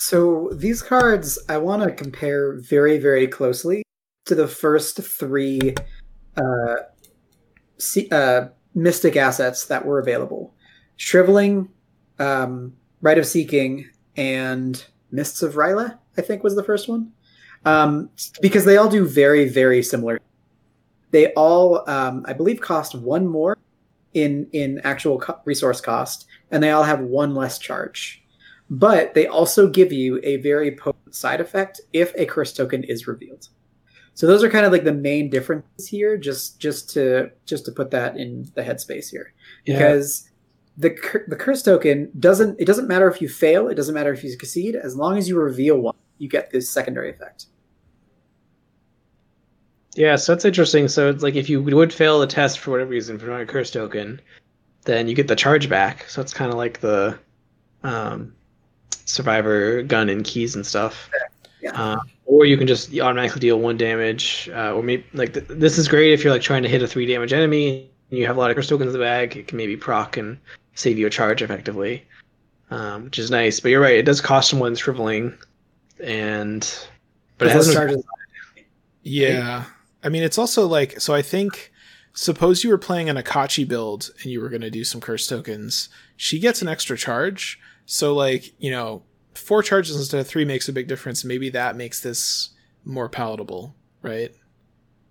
So these cards, I want to compare very, very closely to the first three uh, uh, mystic assets that were available: Shriveling, um, Rite of Seeking, and Mists of R'lyeh. I think was the first one, um, because they all do very, very similar. They all, um, I believe, cost one more in in actual co- resource cost, and they all have one less charge but they also give you a very potent side effect if a curse token is revealed. So those are kind of like the main differences here. Just just to just to put that in the headspace here, Yeah. because the the curse token doesn't it doesn't matter if you fail, it doesn't matter if you succeed, as long as you reveal one, you get this secondary effect. Yeah, so that's interesting. So it's like if you would fail the test for whatever reason for drawing a curse token, then you get the charge back. So it's kind of like the um, survivor gun and keys and stuff. Yeah. Uh, or you can just automatically deal one damage. Uh, or maybe like th- this is great if you're like trying to hit a three damage enemy and you have a lot of curse tokens in the bag. It can maybe proc and save you a charge effectively, um, which is nice. But you're right; it does cost someone shriveling and but it has no charges. Yeah. I mean, it's also like, so I think, suppose you were playing an Akachi build and you were going to do some curse tokens. She gets an extra charge. So, like, you know, four charges instead of three makes a big difference. Maybe that makes this more palatable, right?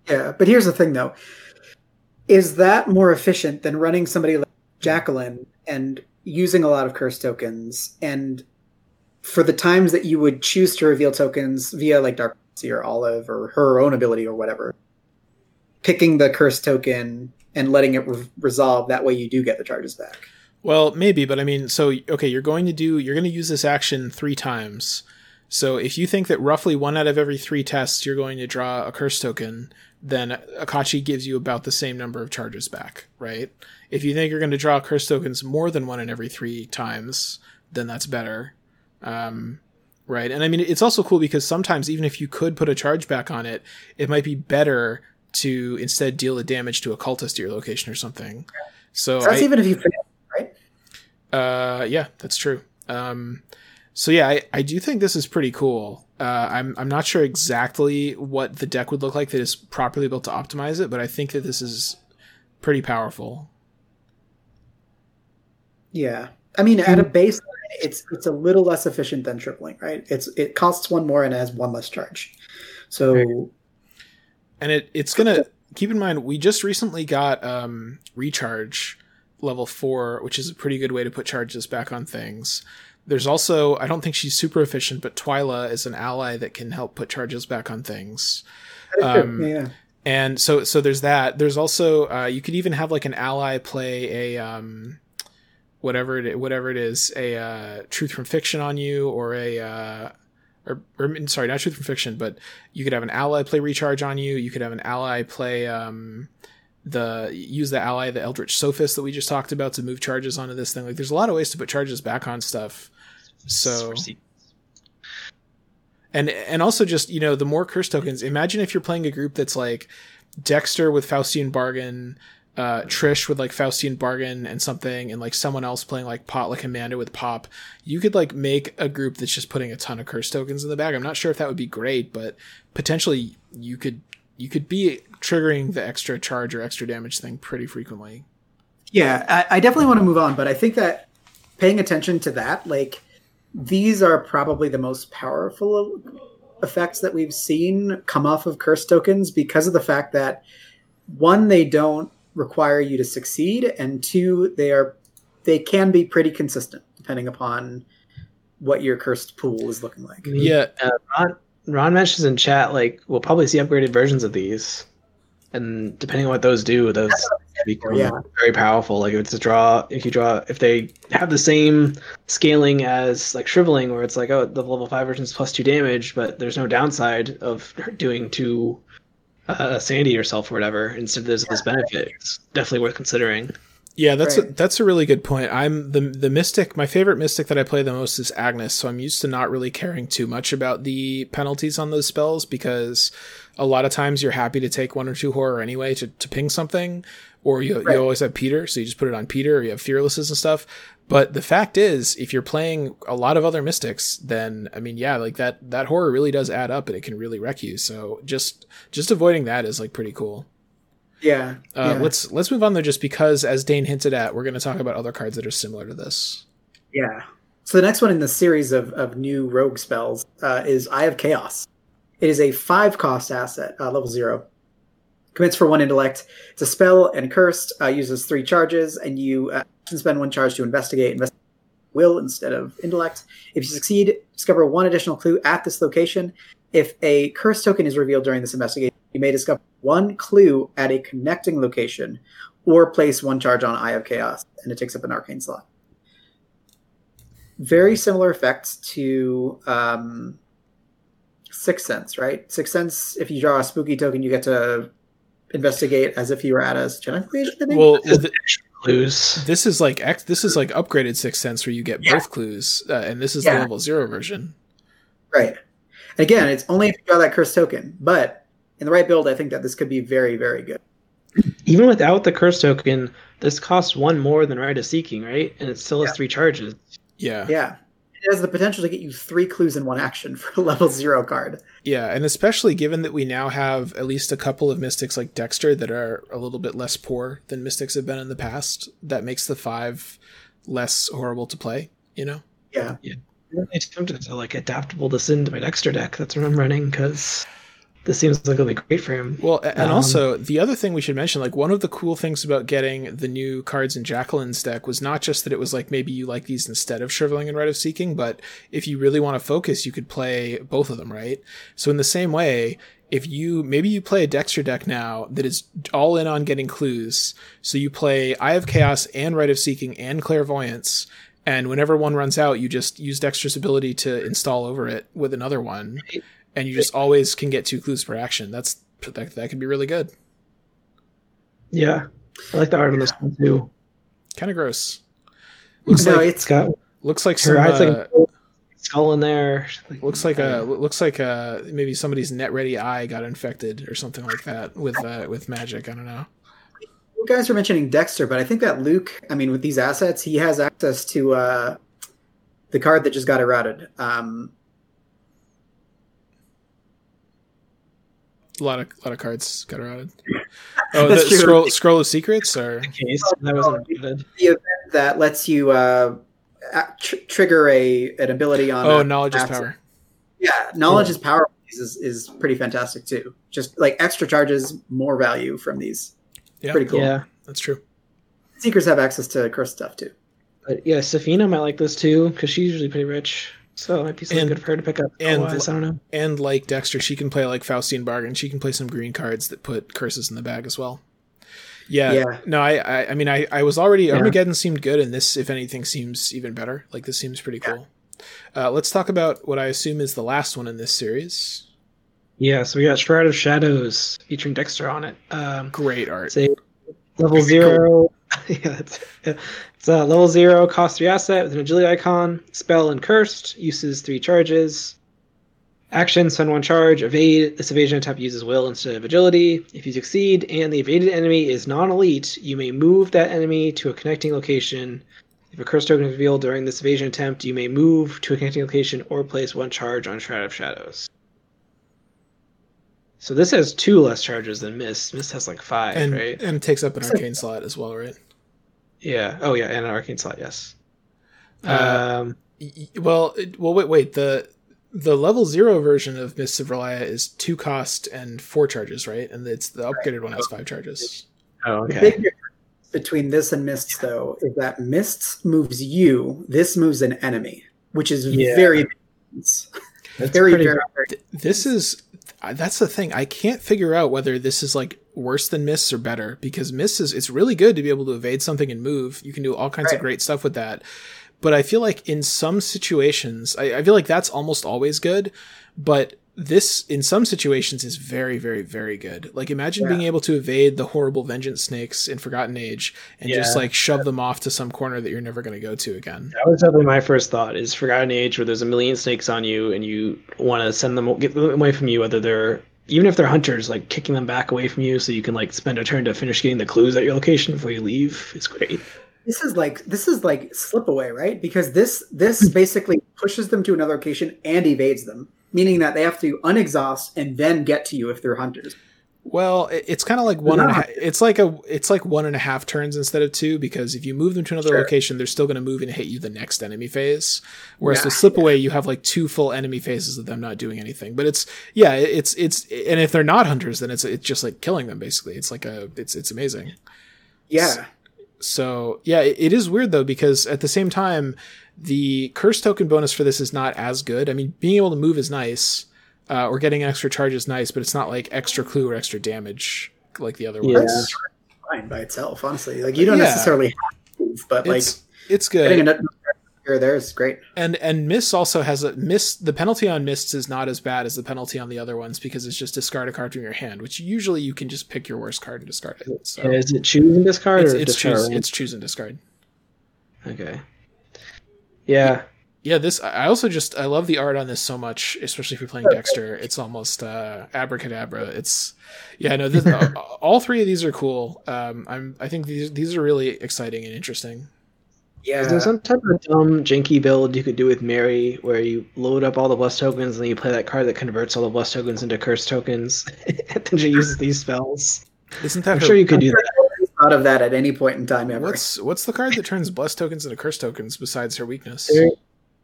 Yeah, but here's the thing though. Is that more efficient than running somebody like Jacqueline and using a lot of curse tokens and for the times that you would choose to reveal tokens via like Dark or Olive or her own ability or whatever, picking the curse token and letting it re- resolve that way you do get the charges back. Well, maybe, but I mean, so, okay, you're going to do, you're going to use this action three times. So if you think that roughly one out of every three tests you're going to draw a curse token, then Akachi gives you about the same number of charges back, right? If you think you're going to draw curse tokens more than one in every three times, then that's better. Um, right. And I mean, it's also cool because sometimes even if you could put a charge back on it, it might be better to instead deal the damage to a cultist at your location or something. So, So that's I- even if you fail? Uh, yeah, that's true. Um, so yeah, I, I do think this is pretty cool. Uh, I'm I'm not sure exactly what the deck would look like that is properly built to optimize it, but I think that this is pretty powerful. Yeah. I mean, at a baseline, it's it's a little less efficient than shriveling, right? It's it costs one more and it has one less charge. So And it it's gonna keep in mind we just recently got um, recharge level four, which is a pretty good way to put charges back on things. There's also I don't think she's super efficient, but Twila is an ally that can help put charges back on things. Um, yeah. and so so there's that there's also uh, you could even have like an ally play a um whatever it whatever it is a uh, truth from fiction on you or a uh or, or sorry not truth from fiction but you could have an ally play recharge on you you could have an ally play um the use the ally the eldritch sophist that we just talked about to move charges onto this thing. Like there's a lot of ways to put charges back on stuff. So and and also just you know the more curse tokens imagine if you're playing a group that's like dexter with faustian bargain uh trish with like faustian bargain and something and like someone else playing like pot like amanda with pop. You could like make a group that's just putting a ton of curse tokens in the bag. I'm not sure if that would be great but potentially you could you could be triggering the extra charge or extra damage thing pretty frequently Yeah, I, I definitely want to move on, but I think that paying attention to that, like these are probably the most powerful effects that we've seen come off of curse tokens because of the fact that one, they don't require you to succeed, and two, they are they can be pretty consistent depending upon what your cursed pool is looking like. yeah Uh, Ron, Ron mentions in chat like we'll probably see upgraded versions of these, and depending on what those do, those become Yeah. very powerful. Like if it's a draw, if you draw, if they have the same scaling as like shriveling, where it's like oh the level five version is plus two damage, but there's no downside of doing two uh, sandy yourself or whatever. Instead, there's this benefit. It's definitely worth considering. Yeah, that's a, that's a really good point. I'm the the mystic. My favorite mystic that I play the most is Agnes, so I'm used to not really caring too much about the penalties on those spells because a lot of times you're happy to take one or two horror anyway to, to ping something, or you Right. you always have Peter, so you just put it on Peter, or you have fearlesses and stuff. But the fact is, if you're playing a lot of other mystics, then I mean, yeah, like that that horror really does add up, and it can really wreck you. So just just avoiding that is like pretty cool. Yeah. Uh, yeah. Let's let's move on though, just because as Dane hinted at, we're going to talk about other cards that are similar to this. Yeah. So the next one in the series of, of new rogue spells uh, is Eye of Chaos. It is a five cost asset, uh, level zero. Commits for one intellect. It's a spell and cursed. Uh, uses three charges, and you uh, can spend one charge to investigate. Investigate will instead of intellect. If you succeed, discover one additional clue at this location. If a curse token is revealed during this investigation, you may discover one clue at a connecting location, or place one charge on Eye of Chaos, and it takes up an arcane slot very similar effects to um, Sixth Sense, right? Sixth Sense, if you draw a spooky token, you get to investigate as if you were at a genetic creation, Well, th- Clues. this is like X, this is like upgraded Sixth Sense where you get Yeah. both clues, uh, and this is the level zero version. right. And again, it's only if you draw that curse token, but in the right build, I think that this could be very, very good. Even without the curse token, this costs one more than Rite of Seeking, right? And it still has Yeah. three charges. Yeah, Yeah. it has the potential to get you three clues in one action for a level zero card. Yeah, and especially given that we now have at least a couple of mystics like Dexter that are a little bit less poor than mystics have been in the past, that makes the five less horrible to play. You know. Yeah. I'm really tempted to like adaptable this into my Dexter deck. That's what I'm running because this seems like it'll be great for him. Well, and Um, also the other thing we should mention, like one of the cool things about getting the new cards in Jacqueline's deck was not just that it was like maybe you like these instead of Shriveling and Rite of Seeking, but if you really want to focus, you could play both of them, right? So in the same way, if you maybe you play a Dexter deck now that is all in on getting clues, so you play Eye of Chaos and Rite of Seeking and Clairvoyance, and whenever one runs out, you just use Dexter's ability to install over it with another one, and you just always can get two clues per action. That's that, that could be really good. Yeah, I like the art on this one too. Kind of gross. Looks no, like It's got looks like some eyes uh, like skull in there. looks like a looks like a maybe somebody's net ready eye got infected or something like that with uh, with magic. I don't know. You guys were mentioning Dexter, but I think that Luke, I mean, with these assets, he has access to uh, the card that just got eroded. Um, A lot of a lot of cards got eroded. Oh, the true. scroll scroll of secrets or case that wasn't the event that lets you uh, tr- trigger a an ability on. oh a knowledge is power. Yeah, knowledge Cool. is power. Is is pretty fantastic too. Just like extra charges, more value from these. Yeah, Pretty cool. Yeah, that's true. Seekers have access to curse stuff too. but yeah, Sefina might like this too because she's usually pretty rich. So it might be something And- good for her to pick up. and- Otherwise, I don't know. And like Dexter, she can play like Faustian Bargain. She can play some green cards that put curses in the bag as well. Yeah. Yeah. No, I, I, I mean, I, I was already Yeah. Armageddon seemed good, and this, if anything, seems even better. Like this seems pretty cool. Uh, let's talk about what I assume is the last one in this series. Yeah, so we got Shroud of Shadows featuring Dexter on it. Um, Great art. a level zero. yeah, it's, it's a level zero, cost three asset with an agility icon, spell and cursed, uses three charges. Action, spend one charge, evade. This evasion attempt uses will instead of agility. If you succeed and the evaded enemy is non elite, you may move that enemy to a connecting location. If a curse token is revealed during this evasion attempt, you may move to a connecting location or place one charge on Shroud of Shadows. So this has two less charges than Mist. Mist has like five, and right? and it takes up an arcane slot as well, right? Yeah. Oh, yeah, and an arcane slot. Yes. Uh, um. Y- y- Well, it- well, wait, wait. The the level zero version of Mists of R'lyeh is two cost and four charges, right? And it's the upgraded one has five charges. Oh, The okay. big difference between this and Mists, though, is that Mists moves you. This moves an enemy, which is Yeah. very, That's very, pretty very, very. Th- This is that's the thing. I can't figure out whether this is like worse than Mists or better because Mists is it's really good to be able to evade something and move. You can do all kinds of great stuff with that. But I feel like in some situations, I, I feel like that's almost always good. But this, in some situations, is very, very, very good. Like imagine Yeah. being able to evade the horrible vengeance snakes in Forgotten Age and just like shove them off to some corner that you're never going to go to again. That was definitely my first thought. Is Forgotten Age where there's a million snakes on you and you want to send them get them away from you, whether they're even if they're hunters, like kicking them back away from you, so you can like spend a turn to finish getting the clues at your location before you leave. It's great. This is like this is like slip away, right? Because this this basically pushes them to another location and evades them, meaning that they have to unexhaust and then get to you if they're hunters. Well, it's kind of like one and a half. It's like a it's like one and a half turns instead of two because if you move them to another Sure. location, they're still going to move and hit you the next enemy phase. Whereas Yeah. the slip away, you have like two full enemy phases of them not doing anything. But it's yeah, it's it's and if they're not hunters, then it's it's just like killing them basically. It's like a it's it's amazing. Yeah, So yeah, it, it is weird though because at the same time, the curse token bonus for this is not as good. I mean, being able to move is nice, uh, or getting extra charge is nice, but it's not like extra clue or extra damage like the other Yeah. ones. that's fine by itself. Honestly, like you don't Yeah. necessarily have to move, but like It's it's getting good, another here or there is great. and and miss also has a miss. The penalty on mists is not as bad as the penalty on the other ones because it's just discard a card from your hand, which usually you can just pick your worst card and discard it. So Is it choose and discard it's or it's discard? choose it's choose and discard. Okay. Yeah. Yeah, this I also just I love the art on this so much, especially if you're playing Dexter. It's almost uh, abracadabra. It's yeah, no, this, all three of these are cool. Um, I'm I think these these are really exciting and interesting. Yeah. Is there some type of dumb janky build you could do with Mary where you load up all the blessed tokens and then you play that card that converts all the blessed tokens into curse tokens and then she uses these spells? Isn't that I'm her, sure you could do that. Thought of that at any point in time ever. What's what's the card that turns blessed tokens into curse tokens besides her weakness?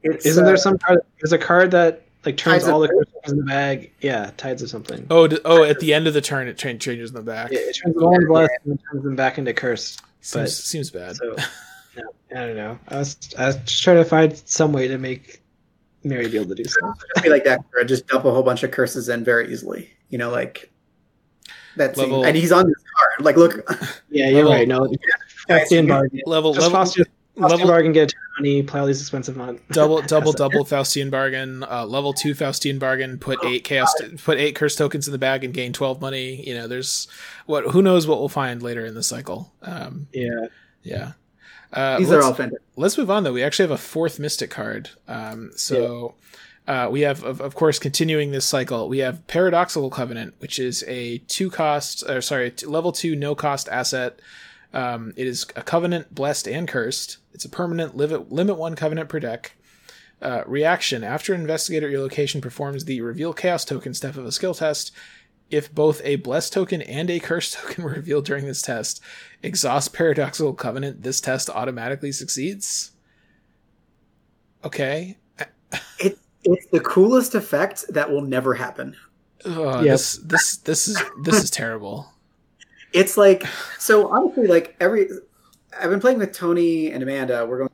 It's, Isn't uh, there some card? There's a card that like turns all the Curse? curse tokens in the bag. Yeah, tides of something. Oh, d- oh! At the end of the turn, it cha- changes them back. Yeah, it turns them all into blessed and turns them back into cursed. Seems, but- seems bad. So, no, I don't know. I was I was just trying to find some way to make Mary be able to do something. Just be like that. Or just dump a whole bunch of curses in very easily. You know, like that. Level- and he's on this card. Like, look, Yeah, you're Level- right. No, Faustian bargain. level Just level Faustian, Faustian level bargain. Get a ton of money. Play all these expensive months. double double double Faustian bargain. Uh, level two Faustian bargain. Put eight chaos. Put eight curse tokens in the bag and gain twelve money. You know, there's what. Who knows what we'll find later in the cycle. Um, Yeah. yeah. Uh, these let's- are all fantastic. let's move on though. We actually have a fourth mystic card. Um, so uh, we have, of, of course, continuing this cycle. We have Paradoxical Covenant, which is a two cost, or sorry, level two no cost asset. Um, it is a covenant, blessed and cursed. It's a permanent limit limit one covenant per deck. Uh, reaction: After an investigator at your location performs the reveal chaos token step of a skill test, if both a blessed token and a cursed token were revealed during this test, exhaust paradoxical covenant. This test automatically succeeds. Okay. It, it's the coolest effect that will never happen. Ugh, Yep. This this this is this is terrible. It's like so honestly, like every I've been playing with Tony and Amanda. We're going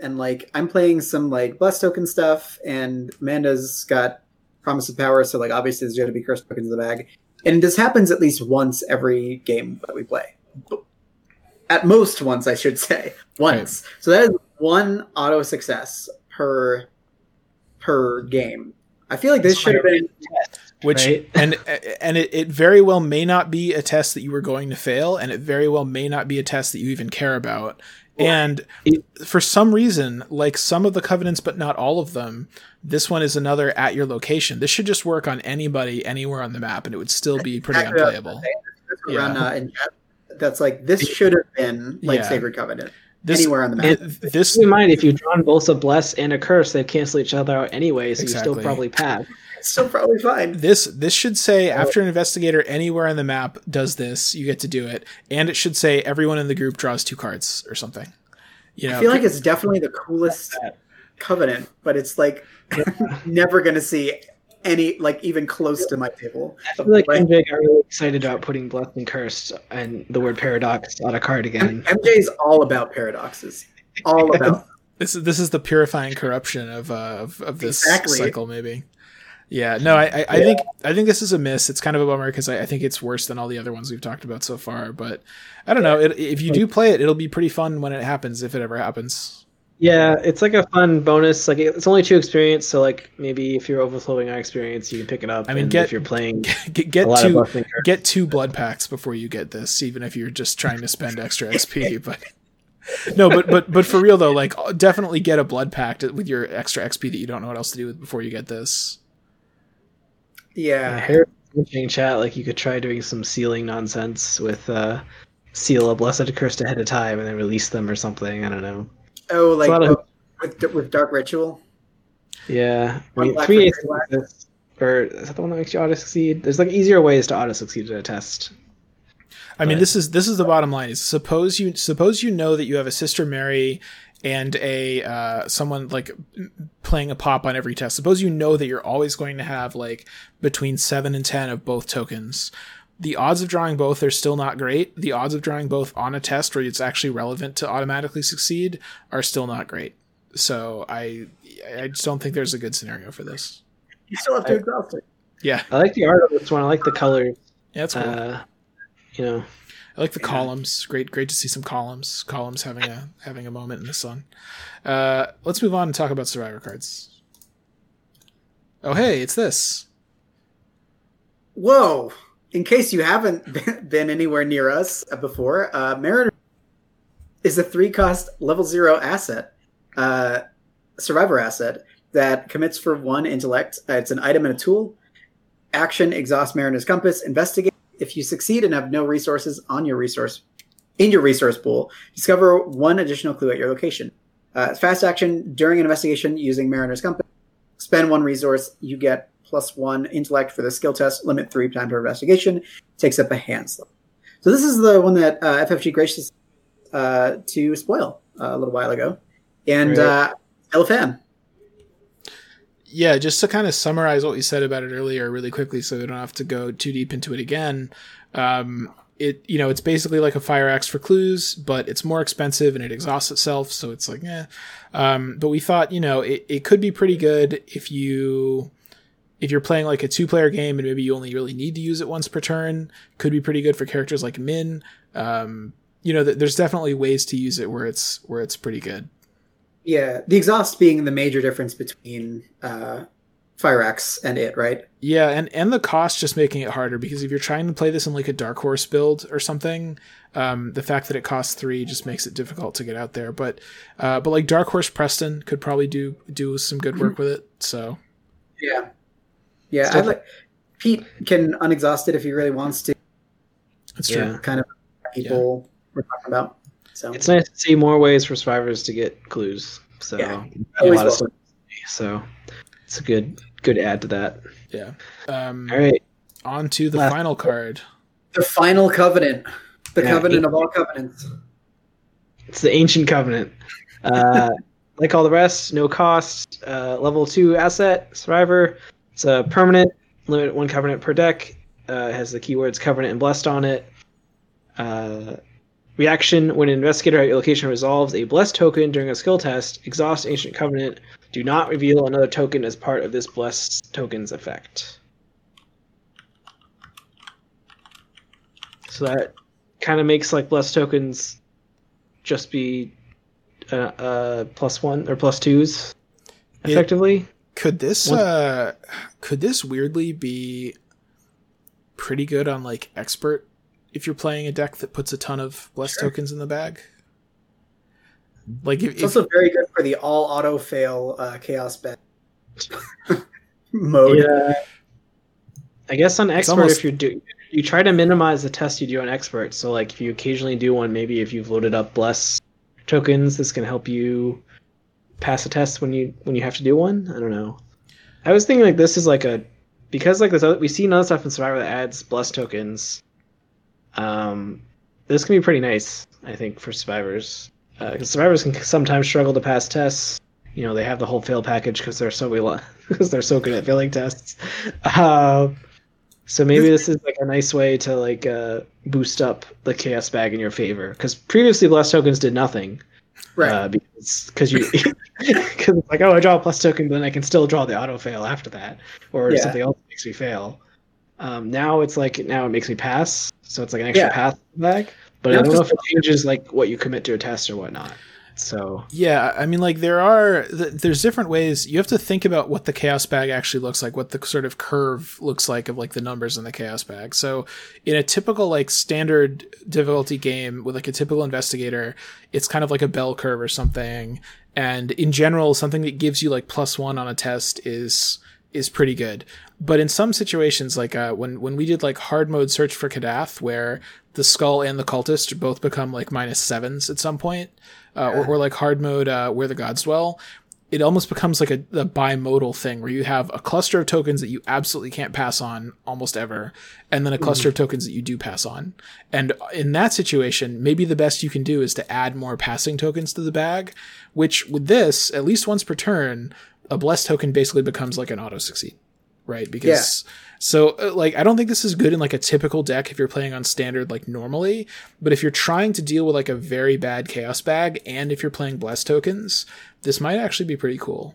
and like I'm playing some like blessed token stuff, and Amanda's got promise of power. So like obviously there's going to be curse tokens in the bag, and this happens at least once every game that we play. At most once, I should say once. So that is one auto success per per game. I feel like this should have been test, Which Right. and and it, it very well may not be a test that you were going to fail, and it very well may not be a test that you even care about. And It- for some reason, like some of the covenants, but not all of them, this one is another at your location. This should just work on anybody anywhere on the map, and it would still be pretty Exactly what I was unplayable. That's Yeah. Ron, uh, in that's like this should have been like Yeah. Sacred Covenant This anywhere on the map. it, this Keep in mind, if you've drawn both a bless and a curse, they cancel each other out anyway, so you Exactly. still probably pass. it's still probably fine. this this should say after an investigator anywhere on the map does this, you get to do it, and it should say everyone in the group draws two cards or something. You know, I feel like it's definitely the coolest Covenant, but it's like never gonna see any like even close to my table. I feel like MJ got really excited about putting blessed and cursed and the word paradox on a card again. MJ is all about paradoxes. All about this is this is the purifying corruption of uh, of, of this Exactly. cycle, maybe. Yeah, no, I, I, I think I think this is a miss. It's kind of a bummer because I, I think it's worse than all the other ones we've talked about so far. But I don't know. It, if you do play it, it'll be pretty fun when it happens, if it ever happens. Yeah, it's like a fun bonus. Like it's only two experience, so like maybe if you're overflowing our experience, you can pick it up. I mean, and get- if you're playing Get, get a lot of two blessed and cursed. get two blood packs before you get this, even if you're just trying to spend extra XP. But no, but but but for real though, like definitely get a blood pack to, with your extra XP that you don't know what else to do with before you get this. yeah. Hair mentioning chat, like you could try doing some sealing nonsense with uh seal a blessed cursed ahead of time and then release them or something. I don't know. Oh, like of- oh, with with Dark Ritual. Yeah, I mean, three for three black. aces, or is that the one that makes you auto succeed? There's like easier ways to auto succeed at a test. I mean, this is this is the bottom line. Is suppose you suppose you know that you have a sister Mary and a uh, someone like playing a pop on every test. Suppose you know that you're always going to have like between seven and ten of both tokens. The odds of drawing both are still not great. The odds of drawing both on a test where it's actually relevant to automatically succeed are still not great. So I I just don't think there's a good scenario for this. You still have to exhaust it. Yeah, I like the art of this one. I like the colors. yeah, that's cool. Uh, you know, I like the columns. Great, great to see some columns. Columns having a having a moment in the sun. Uh, let's move on and talk about survivor cards. Oh, hey, it's this. Whoa! In case you haven't been- anywhere near us before, uh, Mariner is a three cost level zero asset, uh, survivor asset that commits for one intellect. Uh, it's an item and a tool. Action: exhaust Mariner's compass. Investigate. If you succeed and have no resources on your resource in your resource pool. Discover one additional clue at your location. Uh, fast action during an investigation using Mariner's Compass. Spend one resource. You get plus one intellect for the skill test. Limit three time per investigation. Takes up a hand slot. So this is the one that uh, FFG gracious uh, to spoil uh, a little while ago, and uh, fan. Yeah, just to kind of summarize what we said about it earlier really quickly so we don't have to go too deep into it again. Um, it you know, it's basically like a fire axe for clues, but it's more expensive and it exhausts itself, so it's like, eh. Um, but we thought, you know, it, it could be pretty good if you if you're playing like a two player game and maybe you only really need to use it once per turn, could be pretty good for characters like Minh. Um, you know, th- there's definitely ways to use it where it's where it's pretty good. Yeah, the exhaust being the major difference between uh, Fire Axe and it, right? Yeah, and and the cost just making it harder because if you're trying to play this in like a dark horse build or something, um, the fact that it costs three just makes it difficult to get out there. But uh, but like dark horse Preston could probably do do some good work with it. So Yeah, yeah. Still- I like Pete can unexhaust it if he really wants to. it's true. Yeah. Kind of people we're talking about. So It's nice to see more ways for survivors to get clues. So Yeah. a lot of stuff. So it's a good good add to that. Yeah. Um, All right. On to the Last- final card. the final covenant, the Yeah. covenant of all covenants. It's the ancient covenant. Uh, like all the rest, no cost. Uh, level two asset survivor. It's a permanent. Limit one covenant per deck. Uh, has the keywords covenant and blessed on it. Uh, reaction when an investigator at your location resolves a blessed token during a skill test. Exhaust ancient covenant. Do not reveal another token as part of this blessed token's effect. So that kind of makes like blessed tokens just be uh, uh plus one or plus twos effectively. Could this What- uh could this weirdly be pretty good on like expert if you're playing a deck that puts a ton of blessed Sure. tokens in the bag? Like if, It's if also very good for the all auto fail uh, chaos bet mode. yeah. I guess on expert, almost- if you're do you try to minimize the test you do on expert. So like if you occasionally do one, maybe if you've loaded up bless tokens, this can help you pass a test when you when you have to do one. I don't know. I was thinking like this is like a because like this other, we see other stuff in Survivor that adds bless tokens. Um, this can be pretty nice, I think, for survivors. Because survivors can sometimes struggle to pass tests. You know, they have the whole fail package because they're so because they're so good at failing tests. Uh, so maybe this is like a nice way to like uh, boost up the chaos bag in your favor. Because previously, blessed tokens did nothing. Right. Uh, because because you because it's like oh I draw a plus token, but then I can still draw the auto fail after that, or Yeah. something else makes me fail. Um, now it's like now it makes me pass, so it's like an extra Yeah. pass bag. But Now I don't know if it changes like what you commit to a test or whatnot. So Yeah, I mean, like there are there's different ways. You have to think about what the chaos bag actually looks like, what the sort of curve looks like of like the numbers in the chaos bag. So, in a typical like standard difficulty game with like a typical investigator, it's kind of like a bell curve or something. And in general, something that gives you like plus one on a test is is pretty good. But in some situations, like uh, when when we did like hard mode search for Kadath, where the skull and the cultist both become like minus sevens at some point, uh, or, or like hard mode uh, where the gods dwell, it almost becomes like a, a bimodal thing where you have a cluster of tokens that you absolutely can't pass on almost ever, and then a cluster of tokens that you do pass on. And in that situation, maybe the best you can do is to add more passing tokens to the bag, which with this, at least once per turn, a blessed token basically becomes like an auto succeed, right? Because so uh, like I don't think this is good in like a typical deck if you're playing on standard like normally, but if you're trying to deal with like a very bad chaos bag and if you're playing blessed tokens, this might actually be pretty cool.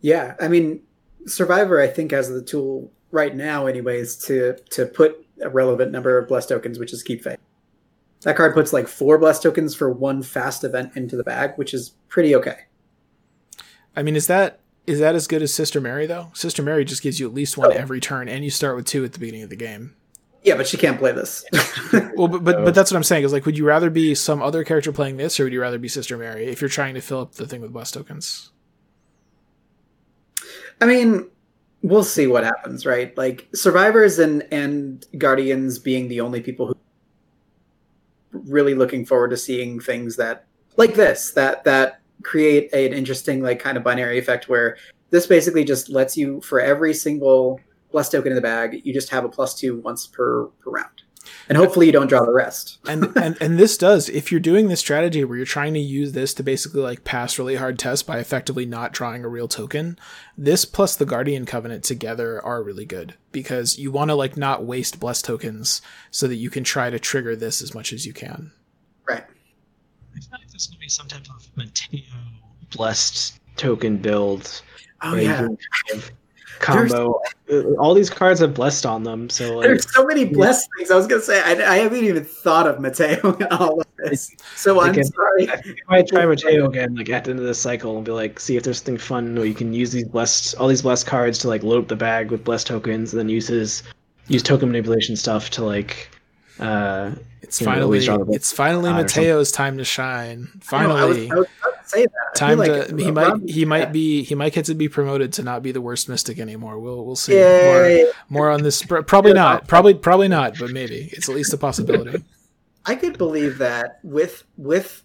Yeah, I mean, Survivor, I think, has the tool right now, anyways, to to put a relevant number of blessed tokens, which is keep faith. That card puts like four blessed tokens for one fast event into the bag, which is pretty okay. I mean, is that is that as good as Sister Mary though? Sister Mary just gives you at least one Oh. every turn, and you start with two at the beginning of the game. Yeah, but she can't play this. Well, but but, but that's what I'm saying is like, would you rather be some other character playing this, or would you rather be Sister Mary if you're trying to fill up the thing with blessed tokens? I mean, we'll see what happens, right? Like survivors and and guardians being the only people who really looking forward to seeing things that like this that that create an interesting like kind of binary effect where this basically just lets you for every single plus token in the bag, you just have a plus two once per per round, and hopefully you don't draw the rest. and and and this does if you're doing this strategy where you're trying to use this to basically like pass really hard tests by effectively not drawing a real token this plus the guardian covenant together are really good because you want to like not waste blessed tokens so that you can try to trigger this as much as you can Right. I feel like there's gonna be some type of Mateo blessed token build. Oh where yeah, combo. Uh, All these cards have blessed on them, so like there's so many blessed things. I was gonna say I, I haven't even thought of Mateo in all of this. So I'm Okay. sorry. I might try Mateo again, like at the end of the cycle, and be like, see if there's something fun where you can use these blessed, all these blessed cards to like load up the bag with blessed tokens, and then use his use token manipulation stuff to like, uh, it's finally always draw the it's finally or mateo's time to shine. I know, I was, finally. I was to that. Time to like he might he might be he might get to be promoted to not be the worst mystic anymore. We'll we'll see. More, Yay. more on this probably not probably probably not but maybe. It's at least a possibility. I could believe that with with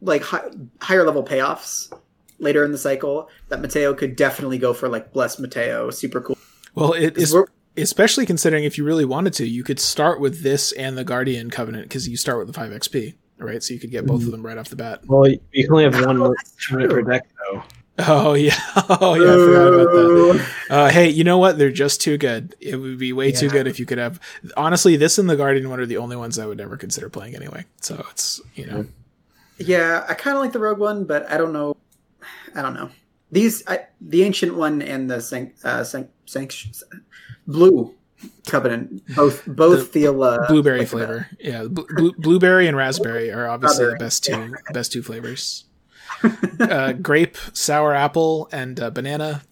like hi, higher level payoffs later in the cycle, that Mateo could definitely go for like bless Mateo, super cool. Well, it is we're- especially considering if you really wanted to, you could start with this and the Guardian Covenant because you start with the five XP, right? So you could get both of them right off the bat. well, you can only have one more that's per deck though. Oh yeah, oh yeah, I forgot about that. Uh, hey, you know what? They're just too good. It would be way too good if you could have. Honestly, this and the Guardian one are the only ones I would ever consider playing anyway. So it's you know, Yeah, I kind of like the Rogue one, but I don't know. I don't know. These, I, the ancient one and the sanc, uh, sanc, sanc, blue covenant, both both The feel uh, blueberry like the best. flavor. Yeah, bl- blu- blueberry and raspberry are obviously the best two best two flavors. uh, grape, sour apple, and uh, banana.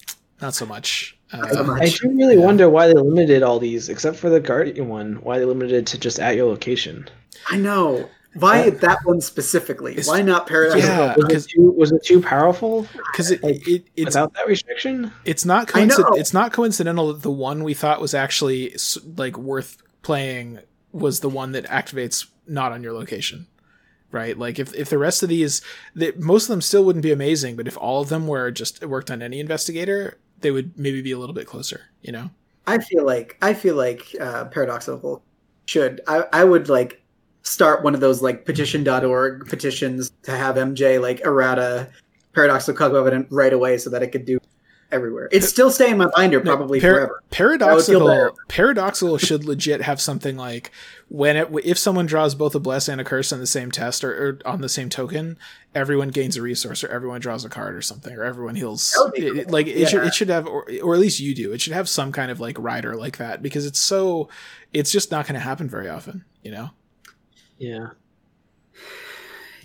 Not so much. Not Uh. I do really Yeah. wonder why they limited all these, except for the Guardian one. Why they limited it to just at your location? I know. Why Uh, that one specifically? Why not Paradise? Yeah, Was because it too, was it too powerful because it, it it's without that restriction? it's not I know. coinci- it's not coincidental that the one we thought was actually like worth playing was the one that activates not on your location right like if, if the rest of these that most of them still wouldn't be amazing but if all of them were just worked on any investigator they would maybe be a little bit closer you know I feel like I feel like uh, Paradoxical should. I, I would like start one of those like petition.org petitions to have MJ like errata Paradoxical Covenant right away so that it could do everywhere. It's still stay in my binder No, probably par- forever. Paradoxical, paradoxical should legit have something like when it if someone draws both a bless and a curse on the same test or, or on the same token, everyone gains a resource or everyone draws a card or something or everyone heals. Be It- it- like it should it should have or, or at least you do. It should have some kind of like rider like that because it's so it's just not going to happen very often. You know. Yeah.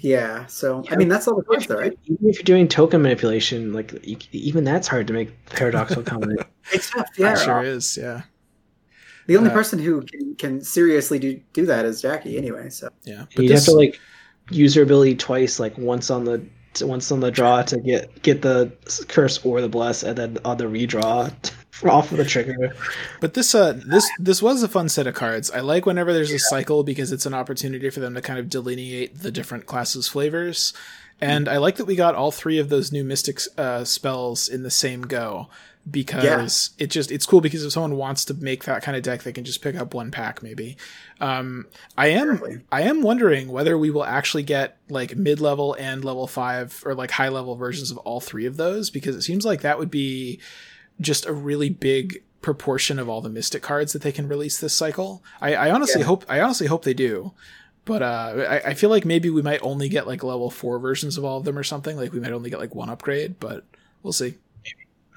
Yeah. So I mean that's all the cards though, right? Even if you're doing token manipulation, like you, even that's hard to make paradoxical comment. It's tough. Yeah. It sure is. Yeah. The only Uh, person who can, can seriously do do that is Jackie anyway. So Yeah. But you this, have to like use your ability twice, like once on the once on the draw to get get the curse or the bless, and then on the redraw off of the trigger. But this uh this this was a fun set of cards. I like whenever there's a cycle because it's an opportunity for them to kind of delineate the different classes flavors. And I like that we got all three of those new mystic uh, spells in the same go because it just it's cool because if someone wants to make that kind of deck they can just pick up one pack maybe. Um I am. I am wondering whether we will actually get like mid-level and level 5 or like high-level versions of all three of those because it seems like that would be just a really big proportion of all the mystic cards that they can release this cycle. I, I honestly Yeah. hope I honestly hope they do. But uh, I, I feel like maybe we might only get like level four versions of all of them or something. Like we might only get like one upgrade, but we'll see.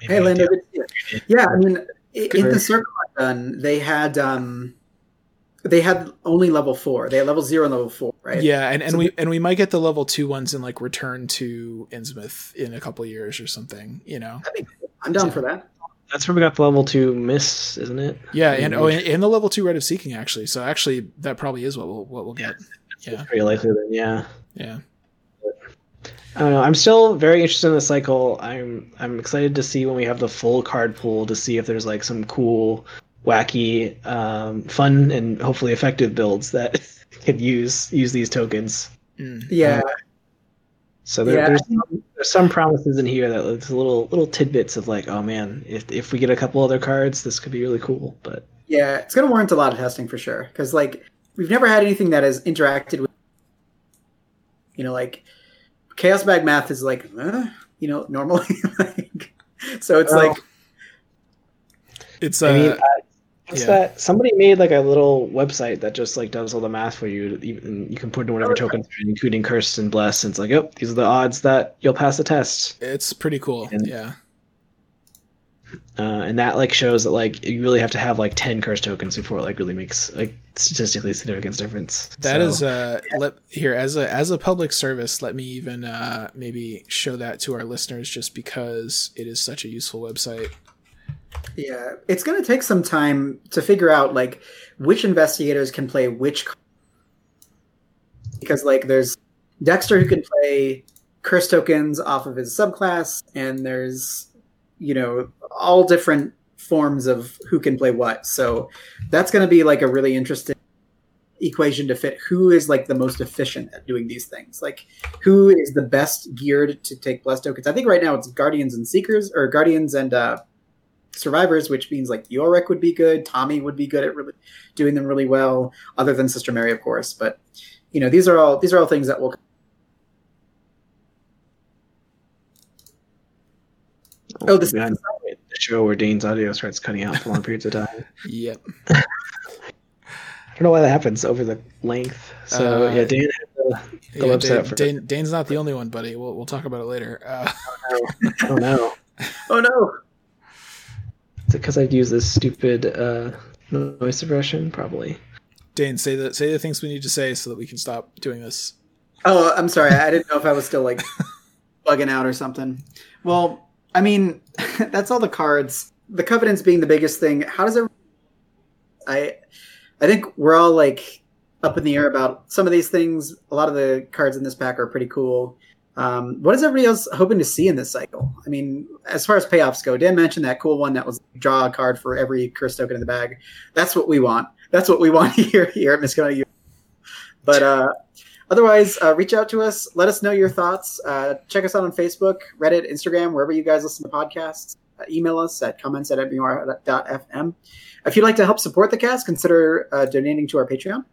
Hey, Lando. good to see you. Yeah, I mean, i- in Good. the circle I've done, they had um, they had only level four. They had level zero and level four, right? Yeah, and, and So we and we might get the level two ones in like Return to Innsmouth in a couple years or something. You know. That'd cool. I'm down for that. That's where we got the level two Mists, isn't it? Yeah, and oh, and, and the level two Rite of Seeking actually. So actually, that probably is what we'll what we'll get. Yeah, Pretty likely then, yeah. yeah. I don't know. I'm still very interested in the cycle. I'm I'm excited to see when we have the full card pool to see if there's like some cool, wacky, um, fun, and hopefully effective builds that could use use these tokens. Mm. Yeah, So there, Yeah. there's some, there's some promises in here that there's little little tidbits of like, oh man, if if we get a couple other cards, this could be really cool. But yeah, it's going to warrant a lot of testing for sure. Because like we've never had anything that has interacted with, you know, like chaos bag math is like, uh, you know, normally. like, so it's Well, like, It's uh, I mean, uh, what's yeah. that? Somebody made like a little website that just like does all the math for you. Even you can put in whatever Oh, tokens, including cursed and blessed. And it's like, oh, these are the odds that you'll pass the test. it's pretty cool. And- yeah. Uh, and that like shows that like you really have to have like ten cursed tokens before it like really makes like statistically significant difference. That So- is uh let here as a as a public service, let me even uh maybe show that to our listeners just because it is such a useful website. Yeah, it's going to take some time to figure out like which investigators can play which. Because like there's Dexter who can play curse tokens off of his subclass, and there's you know all different forms of who can play what. So that's going to be like a really interesting equation to fit who is like the most efficient at doing these things. Like who is the best geared to take blessed tokens. I think right now it's Guardians and Seekers or Guardians and uh Survivors, which means like Yorick would be good, Tommy would be good at really doing them really well, other than Sister Mary, of course. But you know, these are all these are all things that will Oh, this- behind the show where Dane's audio starts cutting out for long periods of time. Yep. I don't know why that happens over the length. So Uh, yeah, Dane had the, the Yeah, website Dane, for. Dane, Dane's not the only one, buddy. We'll we'll talk about it later. Uh, oh no, Oh no. Is it because I'd use this stupid uh, noise suppression? Probably. Dane, say the say the things we need to say so that we can stop doing this. Oh, I'm sorry. I didn't know if I was still like bugging out or something. Well, I mean, that's all the cards. The covenants being the biggest thing. How does it? I, I think we're all like up in the air about some of these things. A lot of the cards in this pack are pretty cool. Um, what is everybody else hoping to see in this cycle? I mean, as far as payoffs go, Dan mentioned that cool one that was draw a card for every curse token in the bag. That's what we want. That's what we want here here at Miskatonic. But uh, otherwise, uh, reach out to us. Let us know your thoughts. Uh, check us out on Facebook, Reddit, Instagram, wherever you guys listen to podcasts. Uh, email us at comments at fm. If you'd like to help support the cast, consider uh, donating to our Patreon.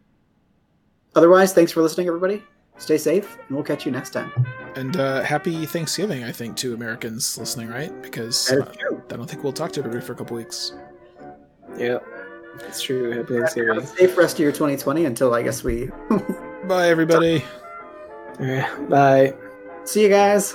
Otherwise, thanks for listening, everybody. Stay safe, and we'll catch you next time. And uh, happy Thanksgiving, I think, to Americans listening, right? Because uh. I don't think we'll talk to everybody for a couple weeks. Yeah, it's true. Happy Have a Thanksgiving. safe rest of your 2020 until I guess we Bye, everybody. All right, bye. see you guys.